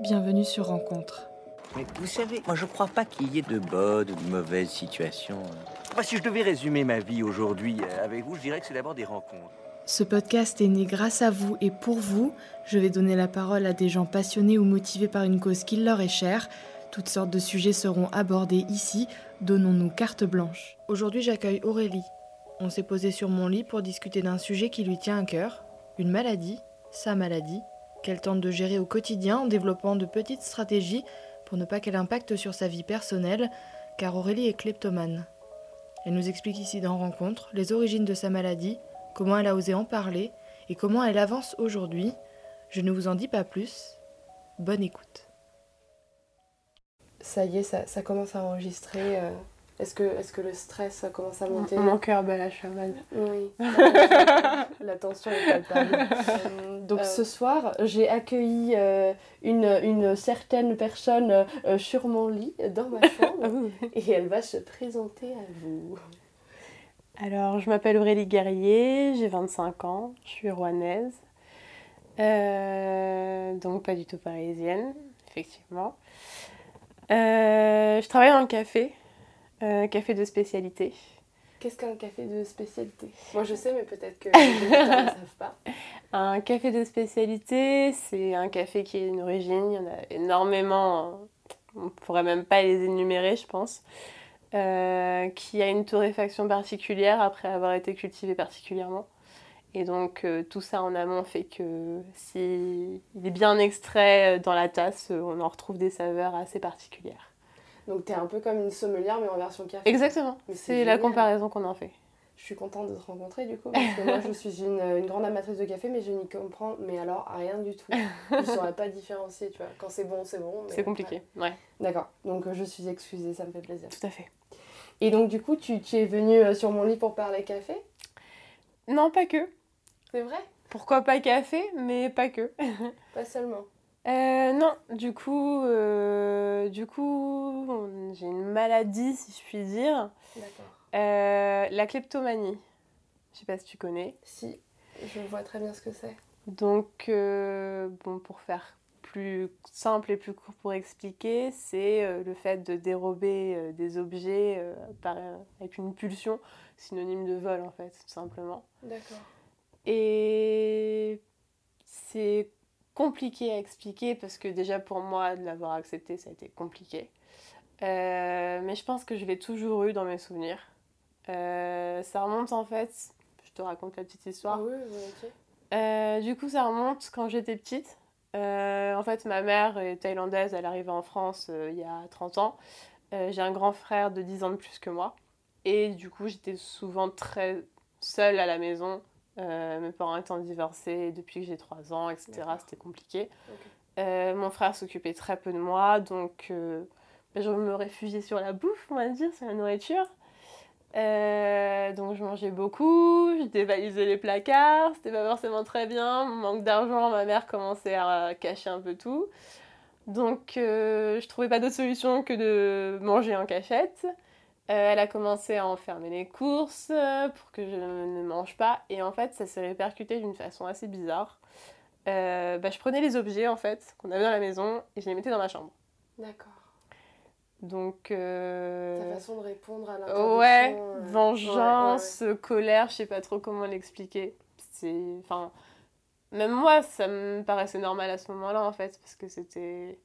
Bienvenue sur Rencontre. Mais vous savez, moi je crois pas qu'il y ait de bonnes ou de mauvaises situations. Enfin, si je devais résumer ma vie aujourd'hui euh, avec vous, je dirais que c'est d'abord des rencontres. Ce podcast est né grâce à vous et pour vous. Je vais donner la parole à des gens passionnés ou motivés par une cause qui leur est chère. Toutes sortes de sujets seront abordés ici. Donnons-nous carte blanche. Aujourd'hui, j'accueille Aurélie. On s'est posé sur mon lit pour discuter d'un sujet qui lui tient à cœur, une maladie, sa maladie, qu'elle tente de gérer au quotidien en développant de petites stratégies pour ne pas qu'elle impacte sur sa vie personnelle, car Aurélie est kleptomane. Elle nous explique ici dans Rencontre les origines de sa maladie, comment elle a osé en parler et comment elle avance aujourd'hui. Je ne vous en dis pas plus. Bonne écoute. Ça y est, ça, commence à enregistrer. euh, Est-ce que, est que le stress commence à monter? Mon cœur bat la chamade. Oui. La tension est palpable. Euh, Donc Euh. ce soir, j'ai accueilli euh, une, une certaine personne euh, sur mon lit dans ma chambre et elle va se présenter à vous. Alors, je m'appelle Aurélie Guerrier, j'ai 25 ans, je suis rouennaise. Euh, donc, pas du tout parisienne, effectivement. Euh, je travaille dans le café, euh, café de spécialité. Qu'est-ce qu'un café de spécialité? Moi je sais, mais peut-être que les auditeurs ne savent pas. Un café de spécialité, c'est un café qui a une origine, il y en a énormément, on ne pourrait même pas les énumérer, je pense, euh, qui a une torréfaction particulière après avoir été cultivé particulièrement. Et donc euh, tout ça en amont fait que si il est bien extrait dans la tasse, on en retrouve des saveurs assez particulières. Donc t'es un peu comme une sommelière mais en version café. Exactement, c'est la comparaison qu'on en fait. Je suis contente de te rencontrer du coup parce que moi je suis une, une grande amatrice de café mais je n'y comprends mais alors rien du tout. Je ne saurais pas différencier, tu vois. Quand c'est bon, c'est bon. C'est compliqué, ouais, ouais. D'accord, donc euh, je suis excusée, ça me fait plaisir. tout à fait. Et donc du coup tu, tu es venue euh, sur mon lit pour parler café? Non, pas que. C'est vrai? Pourquoi pas café, mais pas que. Pas seulement. Euh, non, du coup, euh, du coup, on- j'ai une maladie, si je puis dire, D'accord. Euh, la kleptomanie. Je sais pas si tu connais. Si, je vois très bien ce que c'est. Donc, euh, bon, pour faire plus simple et plus court pour expliquer, c'est euh, le fait de dérober euh, des objets euh, par- avec une pulsion, synonyme de vol en fait, tout simplement. D'accord. Et c'est compliqué à expliquer parce que déjà pour moi de l'avoir accepté ça a été compliqué. Euh, mais je pense que je l'ai toujours eu dans mes souvenirs. Euh, ça remonte en fait, je te raconte la petite Ah histoire. oui, volontiers. Euh, du coup ça remonte quand j'étais petite. En fait ma mère est thaïlandaise, elle est arrivée en France il y a 30 ans. J'ai un grand frère de 10 ans de plus que moi. Et du coup j'étais souvent très seule à la maison. Euh, mes parents étant divorcés depuis que j'ai 3 ans, etc. C'était compliqué. Euh, mon frère s'occupait très peu de moi, donc euh, ben, je me réfugiais sur la bouffe, on va dire, sur la nourriture. Euh, donc je mangeais beaucoup, je dévalisais les placards, c'était pas forcément très bien. Manque d'argent, ma mère commençait à cacher un peu tout. Donc euh, je trouvais pas d'autre solution que de manger en cachette. Euh, elle a commencé à enfermer les courses euh, pour que je ne mange pas. Et en fait, ça s'est répercuté d'une façon assez bizarre. Euh, bah, je prenais les objets en fait qu'on avait dans la maison et je les mettais dans ma chambre. D'accord. Donc euh, Ta façon de répondre à l'interdiction. ouais, vengeance, colère, je sais pas trop comment l'expliquer. C'est enfin même moi ça me paraissait normal à ce moment-là en fait parce que c'était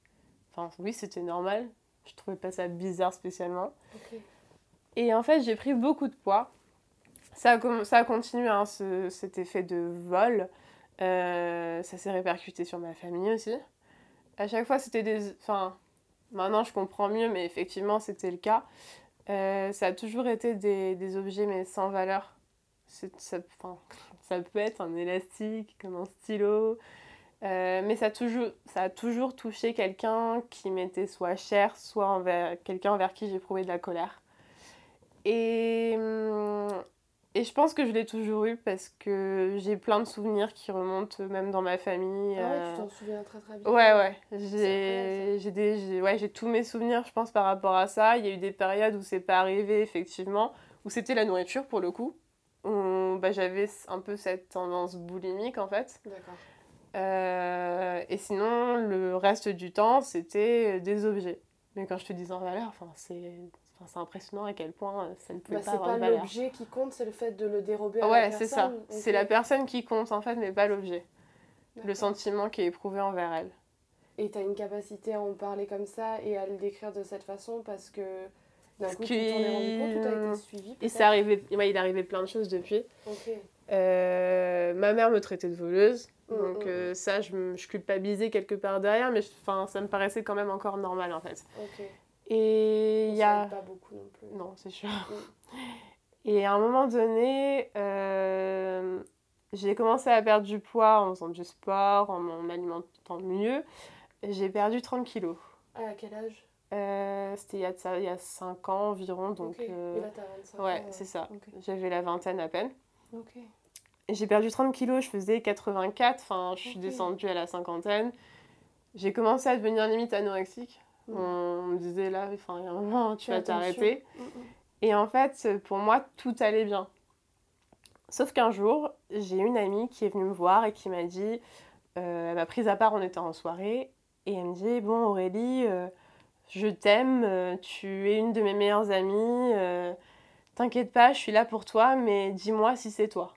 enfin oui, c'était normal. Je trouvais pas ça bizarre spécialement. Et en fait, j'ai pris beaucoup de poids. Ça a, ça a continué, hein, ce- cet effet de vol. Euh, ça s'est répercuté sur ma famille aussi. À chaque fois, c'était des... Enfin, maintenant, je comprends mieux, mais effectivement, c'était le cas. Euh, ça a toujours été des, des objets, mais sans valeur. Ça, enfin, ça peut être un élastique, comme un stylo. Euh, mais ça a, toujours, ça a toujours touché quelqu'un qui m'était soit cher, soit quelqu'un envers qui j'éprouvais de la colère. Et, hum, et je pense que je l'ai toujours eu parce que j'ai plein de souvenirs qui remontent même dans ma famille. Ah ouais, euh, tu t'en souviens très très bien. Ouais, ouais. J'ai j'ai des- j'ai- ouais, j'ai tous mes souvenirs, je pense, par rapport à ça. Il y a eu des périodes où c'est pas arrivé, effectivement, où c'était la nourriture, pour le coup. Où, bah, j'avais un peu cette tendance boulimique, en fait. D'accord. et sinon, le reste du temps, c'était des objets. Mais quand je te dis en valeur, c'est c'est impressionnant à quel point ça ne peut bah, pas avoir de valeur. C'est pas l'objet qui compte, c'est le fait de le dérober à ouais, la personne. c'est ça. C'est la personne qui compte en fait, mais pas l'objet. Le sentiment qui est éprouvé envers elle. Et tu as une capacité à en parler comme ça et à le décrire de cette façon parce que d'un coup, tu t'en es rendu compte ou t'as été suivi Il s'est arrivé, il est arrivé plein de choses depuis. Euh, ma mère me traitait de voleuse. Mm, donc mm, euh, ça, je, je, culpabilisais quelque part derrière, mais ça me paraissait quand même encore normal en fait. Et il y a... pas beaucoup non plus. Non, c'est sûr. Et à un moment donné, euh, j'ai commencé à perdre du poids en faisant du sport, en m'alimentant mieux. J'ai perdu 30 kilos. à quel âge? Euh, C'était il, y a il y a 5 ans environ. Donc, euh, Et là, t'as 25 Ouais, c'est ça. J'avais la vingtaine à peine. J'ai perdu 30 kilos, je faisais 84, enfin, je suis descendue à la cinquantaine. J'ai commencé à devenir limite anorexique. On me disait là, enfin, il y a un moment, tu vas t'arrêter. Mm, mm. Et en fait, pour moi, tout allait bien. Sauf qu'un jour, j'ai une amie qui est venue me voir et qui m'a dit, euh, elle m'a prise à part, on était en soirée, et elle me dit, bon Aurélie, euh, je t'aime, euh, tu es une de mes meilleures amies, t'inquiète pas, je suis là pour toi, mais dis-moi si c'est toi.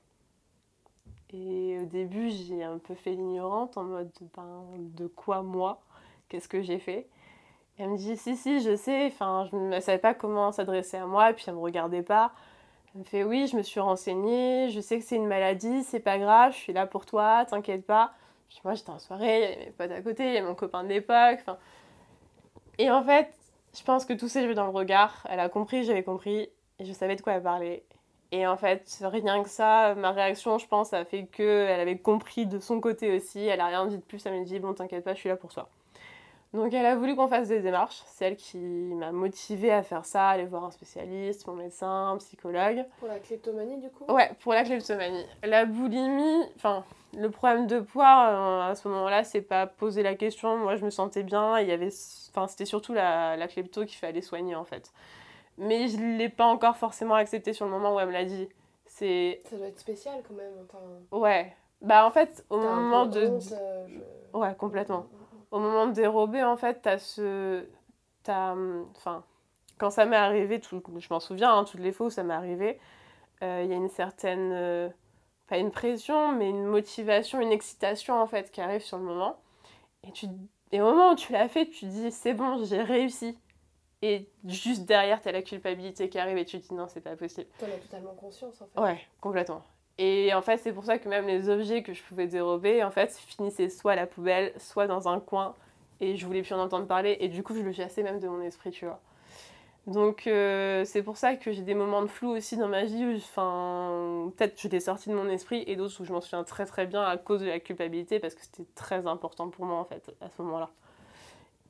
Et au début, j'ai un peu fait l'ignorante en mode, ben, de quoi moi? Qu'est-ce que j'ai fait? Elle me dit, si, si, je sais, enfin, je ne savais pas comment s'adresser à moi, puis elle me regardait pas. Elle me fait oui, je me suis renseignée, je sais que c'est une maladie, c'est pas grave, je suis là pour toi, t'inquiète pas. Puis moi j'étais en soirée, il y avait mes potes à côté, il y avait mon copain de l'époque. Et en fait, je pense que tout s'est joué dans le regard. Elle a compris, j'avais compris, et je savais de quoi elle parlait. Et en fait, rien que ça, ma réaction, je pense, a fait qu'elle avait compris de son côté aussi. Elle a rien dit de plus, elle m'a dit bon, t'inquiète pas, je suis là pour toi. Donc elle a voulu qu'on fasse des démarches. C'est elle qui m'a motivée à faire ça, aller voir un spécialiste, mon médecin, un psychologue. Pour la kleptomanie du coup? Ouais, pour la kleptomanie. La boulimie, enfin, le problème de poids, euh, à ce moment-là, c'est pas poser la question. Moi, je me sentais bien. Il y avait, enfin, c'était surtout la, la klepto qu'il fallait soigner en fait. Mais je l'ai pas encore forcément accepté sur le moment où elle me l'a dit. C'est. Ça doit être spécial quand même. Ouais. Bah en fait, au moment de. Euh, ouais, complètement. Au moment de dérober, en fait, t'as ce. As, enfin, quand ça m'est arrivé, tout, je m'en souviens, hein, toutes les fois où ça m'est arrivé, euh, il y a une certaine. Euh, pas une pression, mais une motivation, une excitation, en fait, qui arrive sur le moment. Et, tu, et au moment où tu l'as fait, tu dis c'est bon, j'ai réussi. Et juste derrière, tu as la culpabilité qui arrive et tu te dis non, c'est pas possible. Tu en as totalement conscience en fait. Ouais, complètement. Et en fait, c'est pour ça que même les objets que je pouvais dérober, en fait, finissaient soit à la poubelle, soit dans un coin. Et je voulais plus en entendre parler. Et du coup, je le chassais même de mon esprit, tu vois. Donc, euh, c'est pour ça que j'ai des moments de flou aussi dans ma vie. Enfin, peut-être je l'ai sorti de mon esprit et d'autres où je m'en souviens très très bien à cause de la culpabilité parce que c'était très important pour moi, en fait, à ce moment-là.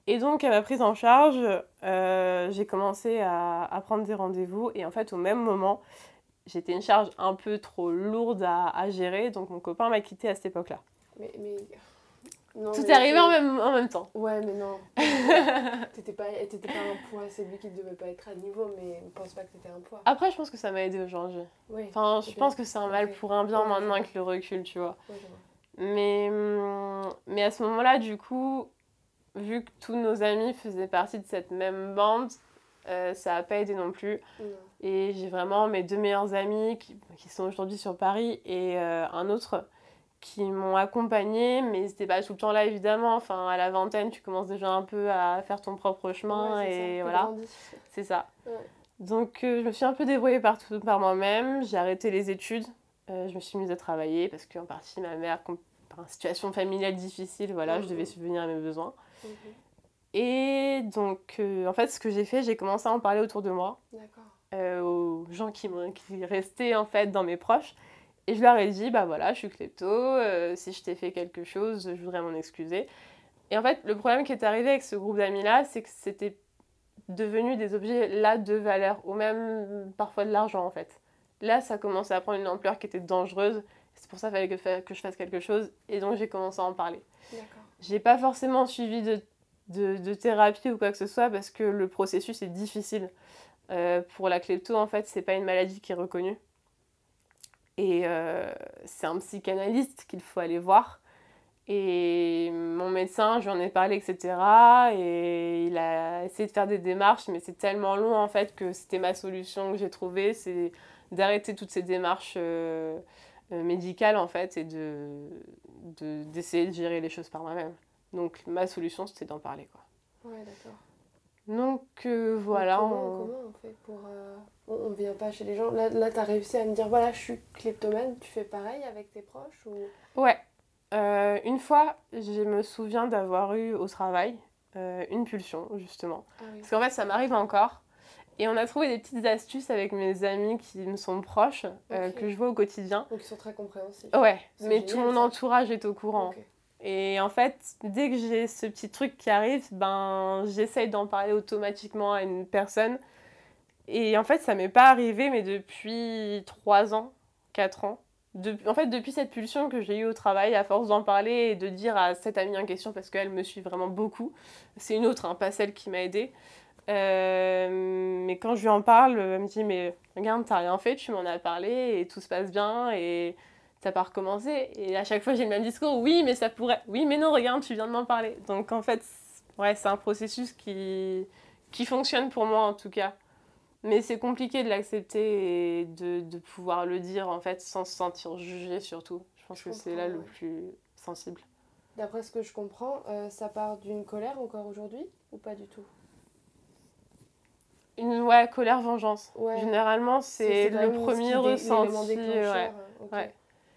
Et donc, à ma prise en charge, euh, j'ai commencé à, à, prendre des rendez-vous. Et en fait, au même moment, j'étais une charge un peu trop lourde à, à gérer, donc mon copain m'a quitté à cette époque-là. Mais, mais... Tout est arrivé en même, en même temps. Ouais, mais non. t'étais pas, pas un poids, c'est lui qui ne devait pas être à niveau, mais ne pense pas que t'étais un poids. Après, je pense que ça m'a aidé aujourd'hui. Oui, enfin, je pense que c'est un mal pour un bien maintenant avec le recul, tu vois. mais, hum, mais à ce moment-là, du coup, vu que tous nos amis faisaient partie de cette même bande, euh, ça n'a pas aidé non plus. Et j'ai vraiment mes deux meilleurs amis qui, qui sont aujourd'hui sur Paris et euh, un autre qui m'ont accompagnée, mais n'étaient pas tout le temps là évidemment. Enfin, à la vingtaine, tu commences déjà un peu à faire ton propre chemin et voilà. C'est ça. Donc, euh, je me suis un peu débrouillée par, par moi-même. J'ai arrêté les études. je me suis mise à travailler parce qu'en partie, ma mère, par situation familiale difficile, voilà, je devais subvenir à mes besoins. Et donc, euh, en fait, ce que j'ai fait, j'ai commencé à en parler autour de moi. Euh, aux gens qui, qui restaient, en fait, dans mes proches. Et je leur ai dit, bah voilà, je suis klepto, euh, si je t'ai fait quelque chose, je voudrais m'en excuser. Et en fait, le problème qui est arrivé avec ce groupe d'amis-là, c'est que c'était devenu des objets là de valeur, ou même parfois de l'argent, en fait. Là, ça commençait à prendre une ampleur qui était dangereuse. C'est pour ça qu'il fallait que, que, je fasse quelque chose. Et donc, j'ai commencé à en parler. J'ai pas forcément suivi de de, thérapie ou quoi que ce soit parce que le processus est difficile. Euh, pour la klepto, en fait, c'est pas une maladie qui est reconnue. Et euh, c'est un psychanalyste qu'il faut aller voir. Et mon médecin, je lui en ai parlé, etc. Et il a essayé de faire des démarches, mais c'est tellement long en fait que c'était ma solution que j'ai trouvée, c'est d'arrêter toutes ces démarches euh, médicales en fait et de, d'essayer de, gérer les choses par moi-même. Donc ma solution c'était d'en parler quoi. Ouais, d'accord. Donc euh, voilà. Comment on... comment on... fait pour. On, vient pas chez les gens. Là, là tu as réussi à me dire voilà, je suis kleptomane, tu fais pareil avec tes proches ou... Ouais, euh, une fois, je me souviens d'avoir eu au travail euh, une pulsion, justement. Ah Parce qu'en fait, ça m'arrive encore. Et on a trouvé des petites astuces avec mes amis qui me sont proches, euh, que je vois au quotidien. Donc ils sont très compréhensifs. Ouais, mais tout mon entourage est au courant. Et en fait, dès que j'ai ce petit truc qui arrive, ben, j'essaye d'en parler automatiquement à une personne. Et en fait, ça m'est pas arrivé, mais depuis 3 ans, 4 ans en fait, depuis cette pulsion que j'ai eue au travail, à force d'en parler et de dire à cette amie en question, parce qu'elle me suit vraiment beaucoup, c'est une autre, hein, pas celle qui m'a aidée. Euh, mais quand je lui en parle, elle me dit Mais regarde, t'as rien fait, tu m'en as parlé et tout se passe bien t'as pas recommencé. Et à chaque fois, j'ai le même discours Oui, mais ça pourrait. Oui, mais non, regarde, tu viens de m'en parler. Donc en fait, ouais, c'est un processus qui, qui fonctionne pour moi en tout cas. Mais c'est compliqué de l'accepter et de, de, pouvoir le dire en fait sans se sentir jugé surtout. Je pense que c'est là le plus sensible. D'après ce que je comprends, euh, ça part d'une colère encore aujourd'hui ou pas du tout? Une ouais, colère vengeance. Généralement, c'est le premier ressenti. Ouais.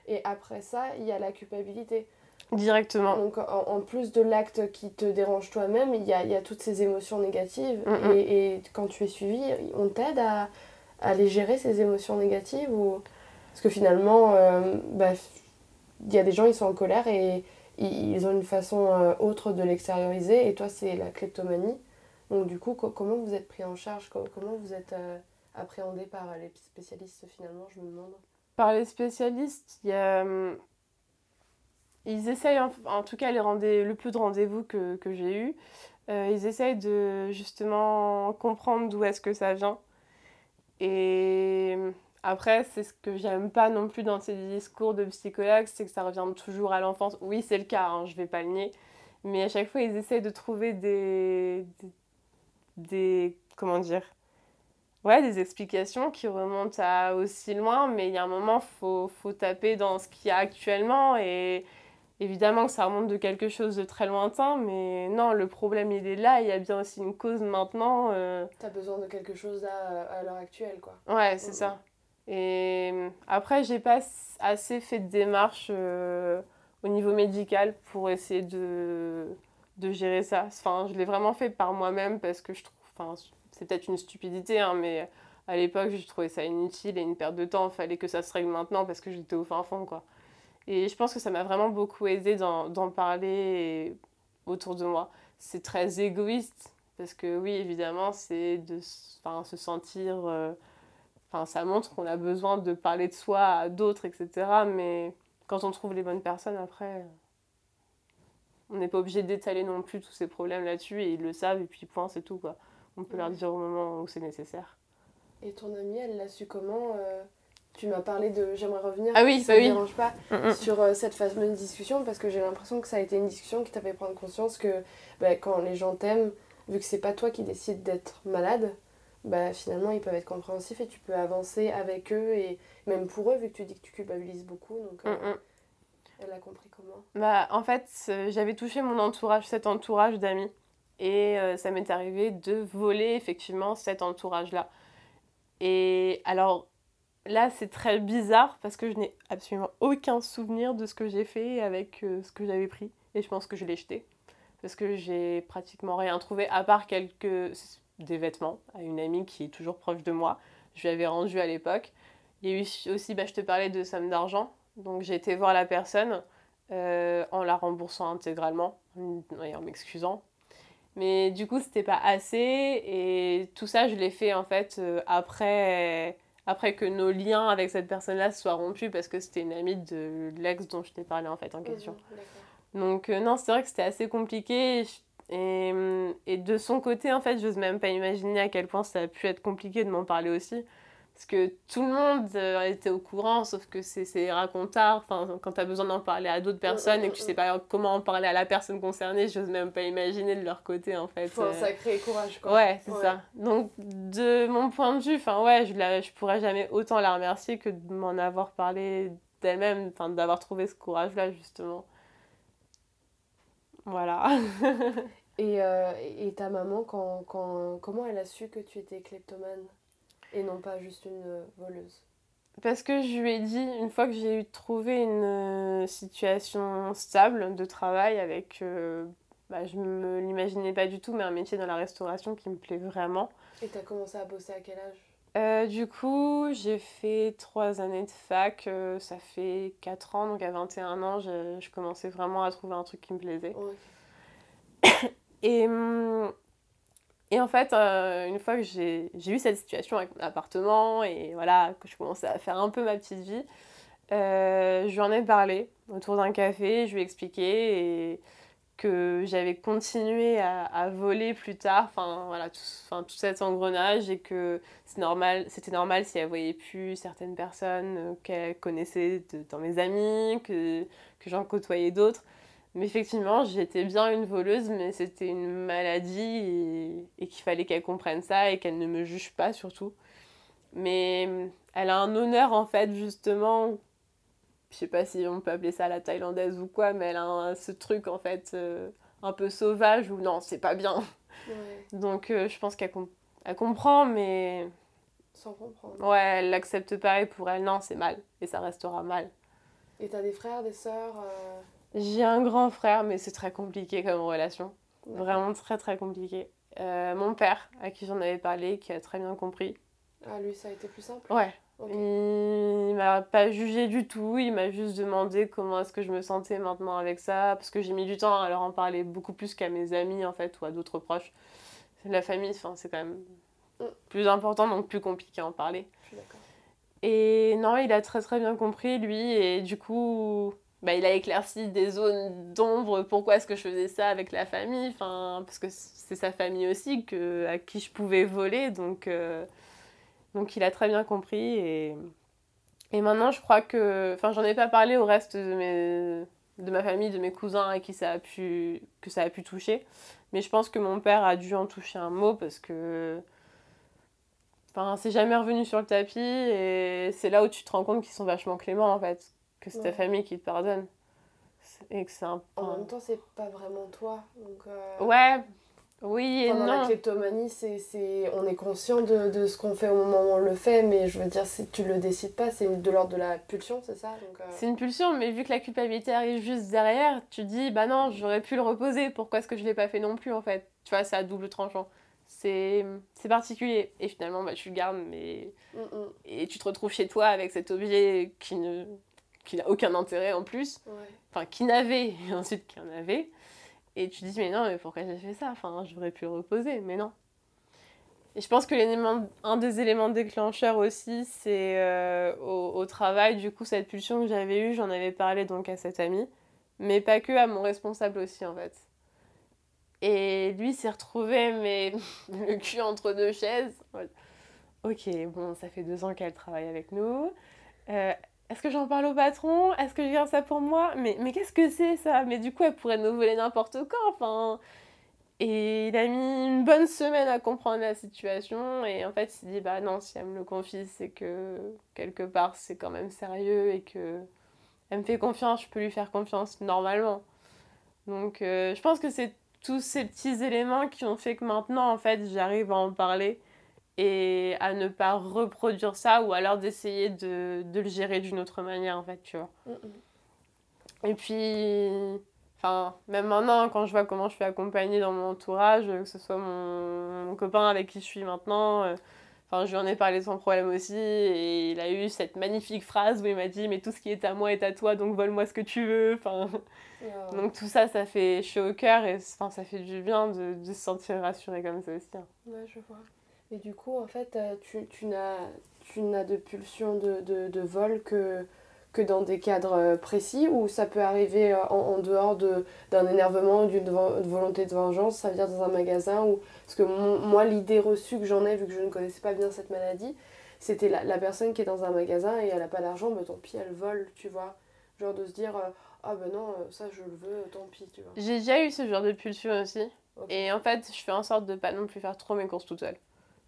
Et après ça, il y a la culpabilité. Directement. Donc en, plus de l'acte qui te dérange toi-même, il y a, y a, toutes ces émotions négatives. Et, et, quand tu es suivi, on t'aide à, à les gérer, ces émotions négatives ou... Parce que finalement, euh, bah, il y a des gens, ils sont en colère et ils ont une façon euh, autre de l'extérioriser. Et toi, c'est la kleptomanie. Donc du coup, comment vous êtes pris en charge? Comment vous êtes euh, appréhendé par les spécialistes finalement, je me demande Par les spécialistes, hum, ils essayent, en, tout cas les le peu de rendez-vous que, j'ai eu, euh, ils essayent de justement comprendre d'où est-ce que ça vient. Et après, c'est ce que j'aime pas non plus dans ces discours de psychologues, c'est que ça revient toujours à l'enfance. Oui, c'est le cas, hein, je vais pas le nier. Mais à chaque fois, ils essayent de trouver des, des comment dire, ouais, des explications qui remontent à aussi loin, mais il y a un moment, il faut, faut taper dans ce qu'il y a actuellement et Évidemment que ça remonte de quelque chose de très lointain, mais non, le problème il est là, il y a bien aussi une cause maintenant. Euh... Tu as besoin de quelque chose à, à l'heure actuelle, quoi. Ouais, c'est ça. Et euh, après, j'ai pas assez fait de démarches euh, au niveau médical pour essayer de, de gérer ça. Enfin, je l'ai vraiment fait par moi-même parce que je trouve. Enfin, c'est peut-être une stupidité, hein, mais à l'époque, je trouvais ça inutile et une perte de temps. Il fallait que ça se règle maintenant parce que j'étais au fin fond, quoi. Et je pense que ça m'a vraiment beaucoup aidé d'en parler autour de moi. C'est très égoïste, parce que oui, évidemment, c'est de se sentir... Euh, ça montre qu'on a besoin de parler de soi à d'autres, etc. Mais quand on trouve les bonnes personnes, après, on n'est pas obligé d'étaler non plus tous ces problèmes là-dessus, et ils le savent, et puis point, c'est tout, quoi. On peut leur dire au moment où c'est nécessaire. Et ton amie, elle l'a su comment euh, tu m'as parlé de j'aimerais revenir ah oui ça bah ne dérange pas mm, mm. sur euh, cette fameuse discussion parce que j'ai l'impression que ça a été une discussion qui t'a fait prendre conscience que bah, quand les gens t'aiment vu que c'est pas toi qui décides d'être malade bah finalement ils peuvent être compréhensifs et tu peux avancer avec eux et même pour eux vu que tu dis que tu culpabilises beaucoup donc euh, mm, elle a compris comment. Bah en fait euh, j'avais touché mon entourage cet entourage d'amis et ça m'est arrivé de voler effectivement cet entourage là et alors Là, c'est très bizarre parce que je n'ai absolument aucun souvenir de ce que j'ai fait avec euh, ce que j'avais pris. Et je pense que je l'ai jeté. Parce que j'ai pratiquement rien trouvé, à part quelques des vêtements à une amie qui est toujours proche de moi. Je lui avais rendu à l'époque. Il y a eu aussi, bah, je te parlais de somme d'argent. Donc j'ai été voir la personne euh, en la remboursant intégralement et en m'excusant. Mais du coup, c'était pas assez. Et tout ça, je l'ai fait en fait euh, après après que nos liens avec cette personne-là soient rompus parce que c'était une amie de l'ex dont je t'ai parlé en fait en question. Donc euh, non, c'est vrai que c'était assez compliqué et, et, de son côté en fait, j'ose même pas imaginer à quel point ça a pu être compliqué de m'en parler aussi Parce que tout le monde euh, était au courant, sauf que c'est racontard. Enfin, quand tu as besoin d'en parler à d'autres personnes et que tu sais pas comment en parler à la personne concernée, j'ose même pas imaginer de leur côté en fait. Faut un euh. sacré courage quoi. Ouais, c'est ça. Donc, de mon point de vue, enfin ouais, je, la, je pourrais jamais autant la remercier que de m'en avoir parlé d'elle-même, enfin d'avoir trouvé ce courage-là justement. Voilà. et, euh, et ta maman, quand, quand, comment elle a su que tu étais kleptomane? Et non pas juste une euh, voleuse Parce que je lui ai dit, une fois que j'ai eu trouvé une euh, situation stable de travail avec, euh, bah, je me l'imaginais pas du tout, mais un métier dans la restauration qui me plaît vraiment. Et tu as commencé à bosser à quel âge? Du coup, j'ai fait trois années de fac, ça fait quatre ans, donc à 21 ans, je, je, commençais vraiment à trouver un truc qui me plaisait. Et hum, et en fait, euh, une fois que j'ai eu cette situation avec mon appartement et voilà, que je commençais à faire un peu ma petite vie, euh, je lui en ai parlé autour d'un café, je lui ai expliqué et que j'avais continué à, à, voler plus tard, enfin voilà, tout, tout cet engrenage et que c'était normal, normal si elle voyait plus certaines personnes qu'elle connaissait dans mes amis, que, que j'en côtoyais d'autres. Mais effectivement, j'étais bien une voleuse, mais c'était une maladie et, qu'il fallait qu'elle comprenne ça et qu'elle ne me juge pas surtout. Mais elle a un honneur en fait, justement. Je sais pas si on peut appeler ça la thaïlandaise ou quoi, mais elle a ce truc en fait euh, un peu sauvage où non, c'est pas bien. Donc euh, je pense qu'elle comprend, mais. Sans comprendre. Ouais, elle l'accepte pas et pour elle, non, c'est mal et ça restera mal. Et t'as des frères, des sœurs euh, j'ai un grand frère, mais c'est très compliqué comme relation. Vraiment très très compliqué. Euh, mon père, à qui j'en avais parlé, qui a très bien compris. Ah, lui, ça a été plus simple? Ouais. Il, m'a pas jugé du tout, il m'a juste demandé comment est-ce que je me sentais maintenant avec ça, parce que j'ai mis du temps à leur en parler beaucoup plus qu'à mes amis en fait, ou à d'autres proches. La famille, c'est quand même mm. plus important, donc plus compliqué à en parler. Je suis d'accord. Et non, il a très très bien compris, lui, et du coup, bah, il a éclairci des zones d'ombre, pourquoi est-ce que je faisais ça avec la famille, enfin, parce que c'est sa famille aussi que, à qui je pouvais voler, donc, euh, donc il a très bien compris. Et, et maintenant, je crois que, enfin, j'en ai pas parlé au reste de, mes, de ma famille, de mes cousins à qui ça a pu, que ça a pu toucher, mais je pense que mon père a dû en toucher un mot parce que. Enfin, c'est jamais revenu sur le tapis. Et c'est là où tu te rends compte qu'ils sont vachement cléments en fait que c'est ta famille qui te pardonne. Et que c'est un... En même temps, c'est pas vraiment toi. Donc, euh, Ouais, oui et Pendant non. la kleptomanie, c'est, on est conscient de, de ce qu'on fait au moment où on le fait, mais je veux dire, si tu le décides pas, c'est de l'ordre de la pulsion, c'est ça euh, C'est une pulsion, mais vu que la culpabilité arrive juste derrière, tu dis, bah non, j'aurais pu le reposer, pourquoi est-ce que je l'ai pas fait non plus en fait? Tu vois, c'est à double tranchant. C'est, c'est particulier. Et finalement, bah, tu le gardes, mais. Mm, mm. Et tu te retrouves chez toi avec cet objet qui ne qui n'a aucun intérêt en plus, enfin qui n'avait, et ensuite qui en avait. Et tu te dis, mais non, mais pourquoi j'ai fait ça? Enfin, j'aurais pu reposer, mais non. Et je pense que l'élément, un des éléments déclencheurs aussi, c'est euh, au, au, travail, du coup, cette pulsion que j'avais eue, j'en avais parlé donc à cet ami, mais pas que à mon responsable aussi, en fait. Et lui s'est retrouvé, mais le cul entre deux chaises. Ok, bon, ça fait deux ans qu'elle travaille avec nous. Euh, est-ce que j'en parle au patron? Est-ce que je garde ça pour moi? Mais, qu'est-ce que c'est ça? Mais du coup, elle pourrait nous voler n'importe quand. Enfin. Et il a mis une bonne semaine à comprendre la situation. Et en fait, il dit bah non, si elle me le confie, c'est que quelque part, c'est quand même sérieux et que elle me fait confiance, je peux lui faire confiance normalement. Donc, euh, je pense que c'est tous ces petits éléments qui ont fait que maintenant, en fait, j'arrive à en parler et à ne pas reproduire ça ou alors d'essayer de, de, le gérer d'une autre manière en fait tu vois mm, mm. et puis enfin même maintenant quand je vois comment je suis accompagnée dans mon entourage que ce soit mon, mon copain avec qui je suis maintenant euh, enfin je lui en ai parlé sans problème aussi et il a eu cette magnifique phrase où il m'a dit mais tout ce qui est à moi est à toi donc vole-moi ce que tu veux enfin donc tout ça ça fait chaud au cœur et enfin ça fait du bien de, de se sentir rassuré comme ça aussi hein. ouais je vois et du coup, en fait, euh, tu, tu n'as de pulsion de, de, de, vol que, que dans des cadres euh, précis ou ça peut arriver euh, en, en dehors d'un énervement ou d'une volonté de vengeance, ça vient dans un magasin ou... Parce que moi, l'idée reçue que j'en ai, vu que je ne connaissais pas bien cette maladie, c'était la, la, personne qui est dans un magasin et elle a pas d'argent, mais tant pis, elle vole, tu vois. Genre de se dire, ah ben non, ça je le veux, tant pis, tu vois. J'ai déjà eu ce genre de pulsion aussi. Et en fait, je fais en sorte de pas non plus faire trop mes courses toute seule.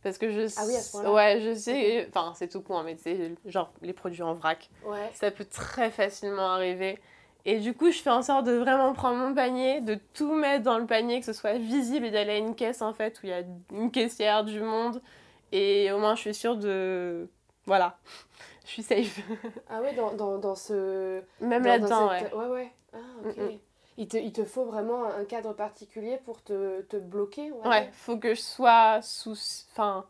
Parce que je ah oui, à ce point-là. Ouais, je sais. Enfin, c'est tout con, hein, mais tu sais, genre les produits en vrac. Ouais. Ça peut très facilement arriver. Et du coup, je fais en sorte de vraiment prendre mon panier, de tout mettre dans le panier, que ce soit visible et d'aller à une caisse en fait où il y a une caissière, du monde. Et au moins, je suis sûre de. Voilà. je suis safe. ah ouais, dans, dans, dans ce. Même là-dedans, ouais. Ouais, ouais. Ah, ok. Il te, il te, faut vraiment un cadre particulier pour te, te bloquer Ouais, faut que je sois sous. Enfin.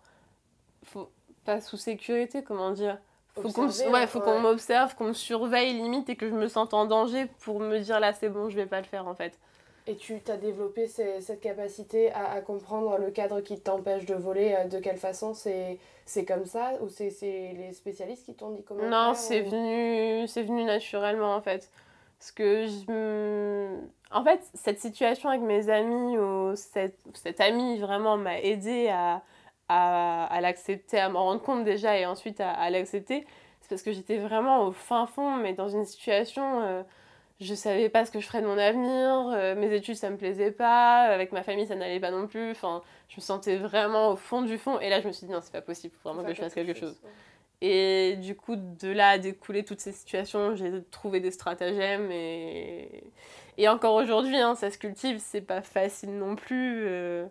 Faut... Pas sous sécurité, comment dire faut qu'on ouais, faut qu'on m'observe, qu'on me surveille limite et que je me sente en danger pour me dire là c'est bon, je vais pas le faire en fait. Et tu as développé cette capacité à, à, comprendre le cadre qui t'empêche de voler, euh, de quelle façon? C'est comme ça Ou c'est les spécialistes qui t'ont dit comment Non, c'est venu, venu naturellement en fait. Parce que je... En fait, cette situation avec mes amis, ou cette, cette amie vraiment m'a aidé à, à, à l'accepter, à m'en rendre compte déjà et ensuite à, à l'accepter. C'est parce que j'étais vraiment au fin fond, mais dans une situation... Euh, je savais pas ce que je ferais de mon avenir, euh, mes études ça me plaisait pas, avec ma famille ça n'allait pas non plus, enfin je me sentais vraiment au fond du fond et là je me suis dit non c'est pas possible, faut vraiment que je fasse quelque chose. Et du coup, de là à découler toutes ces situations, j'ai trouvé des stratagèmes et, et encore aujourd'hui, hein, ça se cultive, c'est pas facile non plus euh,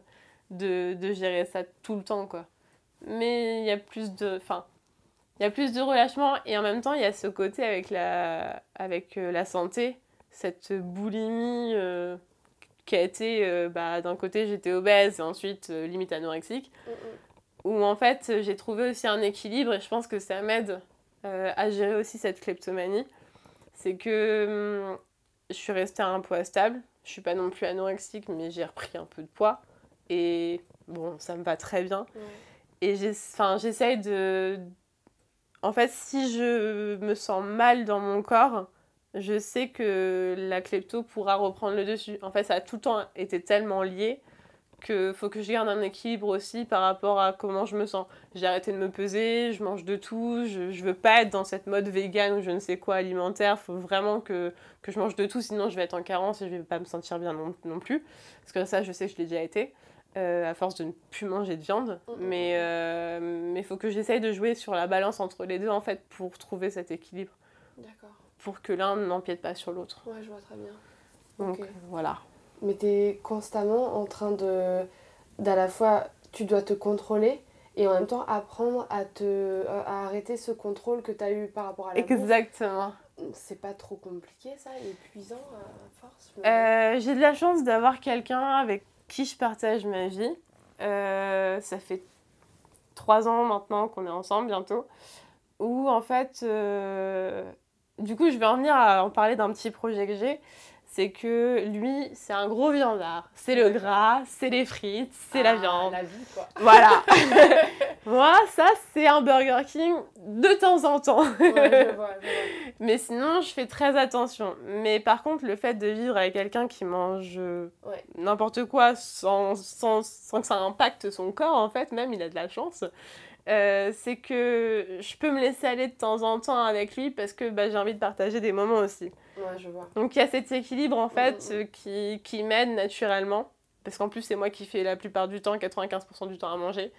de, de, gérer ça tout le temps, quoi. Mais il y a plus de... Enfin, il y a plus de relâchement et en même temps, il y a ce côté avec la, avec, euh, la santé, cette boulimie euh, qui a été, bah, d'un côté, j'étais obèse et ensuite limite anorexique. Mm, mm où en fait j'ai trouvé aussi un équilibre et je pense que ça m'aide euh, à gérer aussi cette kleptomanie. C'est que hum, je suis restée à un poids stable, je suis pas non plus anorexique mais j'ai repris un peu de poids et bon ça me va très bien. Et j'essaye de... En fait si je me sens mal dans mon corps, je sais que la klepto pourra reprendre le dessus. En fait ça a tout le temps été tellement lié qu'il faut que je garde un équilibre aussi par rapport à comment je me sens. J'ai arrêté de me peser, je mange de tout, je, je veux pas être dans cette mode vegan ou je ne sais quoi alimentaire, il faut vraiment que, que, je mange de tout, sinon je vais être en carence et je vais pas me sentir bien non, non plus. Parce que ça, je sais que je l'ai déjà été. Euh, à force de ne plus manger de viande. Mais il euh, faut que j'essaye de jouer sur la balance entre les deux, en fait, pour trouver cet équilibre. D'accord. Pour que l'un n'empiète pas sur l'autre. Ouais, je vois très bien. Donc, voilà mais tu es constamment en train de d'à la fois tu dois te contrôler et en même temps apprendre à te à arrêter ce contrôle que tu as eu par rapport à la Exactement. C'est pas trop compliqué ça, épuisant à force euh, J'ai de la chance d'avoir quelqu'un avec qui je partage ma vie. Euh, ça fait trois ans maintenant qu'on est ensemble bientôt. Où en fait, euh, du coup, je vais en venir à en parler d'un petit projet que j'ai c'est que lui, c'est un gros viandard. C'est le gras, c'est les frites, c'est la ah, viande. La vie, quoi. Voilà. Moi, ça, c'est un Burger King de temps en temps. ouais, je vois, Mais sinon, je fais très attention. Mais par contre, le fait de vivre avec quelqu'un qui mange n'importe quoi sans, sans, sans, que ça impacte son corps, en fait, même, il a de la chance. Euh, c'est que je peux me laisser aller de temps en temps avec lui parce que bah, j'ai envie de partager des moments aussi. Ouais, je vois. Donc il y a cet équilibre en fait mm, mm, mm. Euh, qui, qui m'aide naturellement. Parce qu'en plus, c'est moi qui fais la plupart du temps, 95% du temps à manger.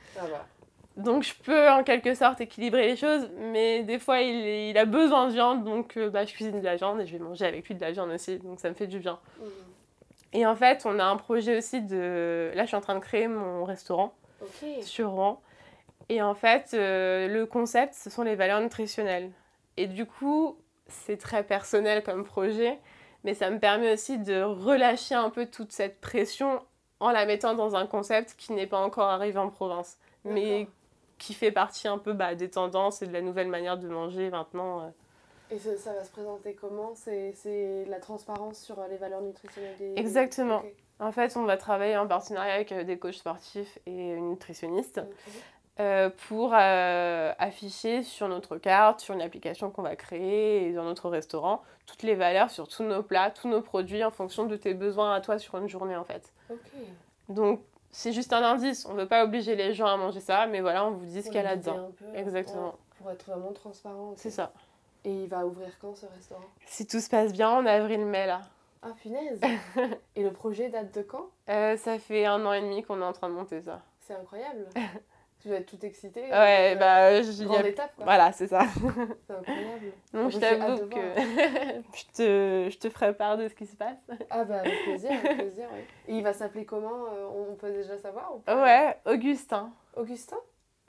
Donc je peux en quelque sorte équilibrer les choses, mais des fois il, il a besoin de viande, donc euh, bah, je cuisine de la viande et je vais manger avec lui de la viande aussi, donc ça me fait du bien. Et en fait, on a un projet aussi de... Là, je suis en train de créer mon restaurant sur Rouen. Et en fait, euh, le concept, ce sont les valeurs nutritionnelles. Et du coup, c'est très personnel comme projet, mais ça me permet aussi de relâcher un peu toute cette pression en la mettant dans un concept qui n'est pas encore arrivé en province, mais qui fait partie un peu bah, des tendances et de la nouvelle manière de manger maintenant. Euh. Et ça, va se présenter comment? C'est la transparence sur euh, les valeurs nutritionnelles des... Exactement. En fait, on va travailler en partenariat avec des coachs sportifs et une nutritionniste. Euh, pour euh, afficher sur notre carte, sur une application qu'on va créer et dans notre restaurant, toutes les valeurs sur tous nos plats, tous nos produits en fonction de tes besoins à toi sur une journée en fait. Okay. Donc c'est juste un indice. On veut pas obliger les gens à manger ça, mais voilà, on vous dit ce qu'il y a là-dedans. Exactement. pour être vraiment transparent. C'est ça. Et il va ouvrir quand ce restaurant? Si tout se passe bien, en avril-mai là. Ah punaise Et le projet date de quand? Euh, Ça fait un an et demi qu'on est en train de monter ça. C'est incroyable Tu vas être tout excitée. Ouais, euh, bah. Je, grande étape, quoi. Voilà, c'est ça. C'est incroyable. Non, je t'avoue que je, te, je te ferai part de ce qui se passe. Ah, bah, avec plaisir, avec plaisir, oui. Et il va s'appeler comment euh, On peut déjà savoir ou pas? Ouais, Augustin. Augustin?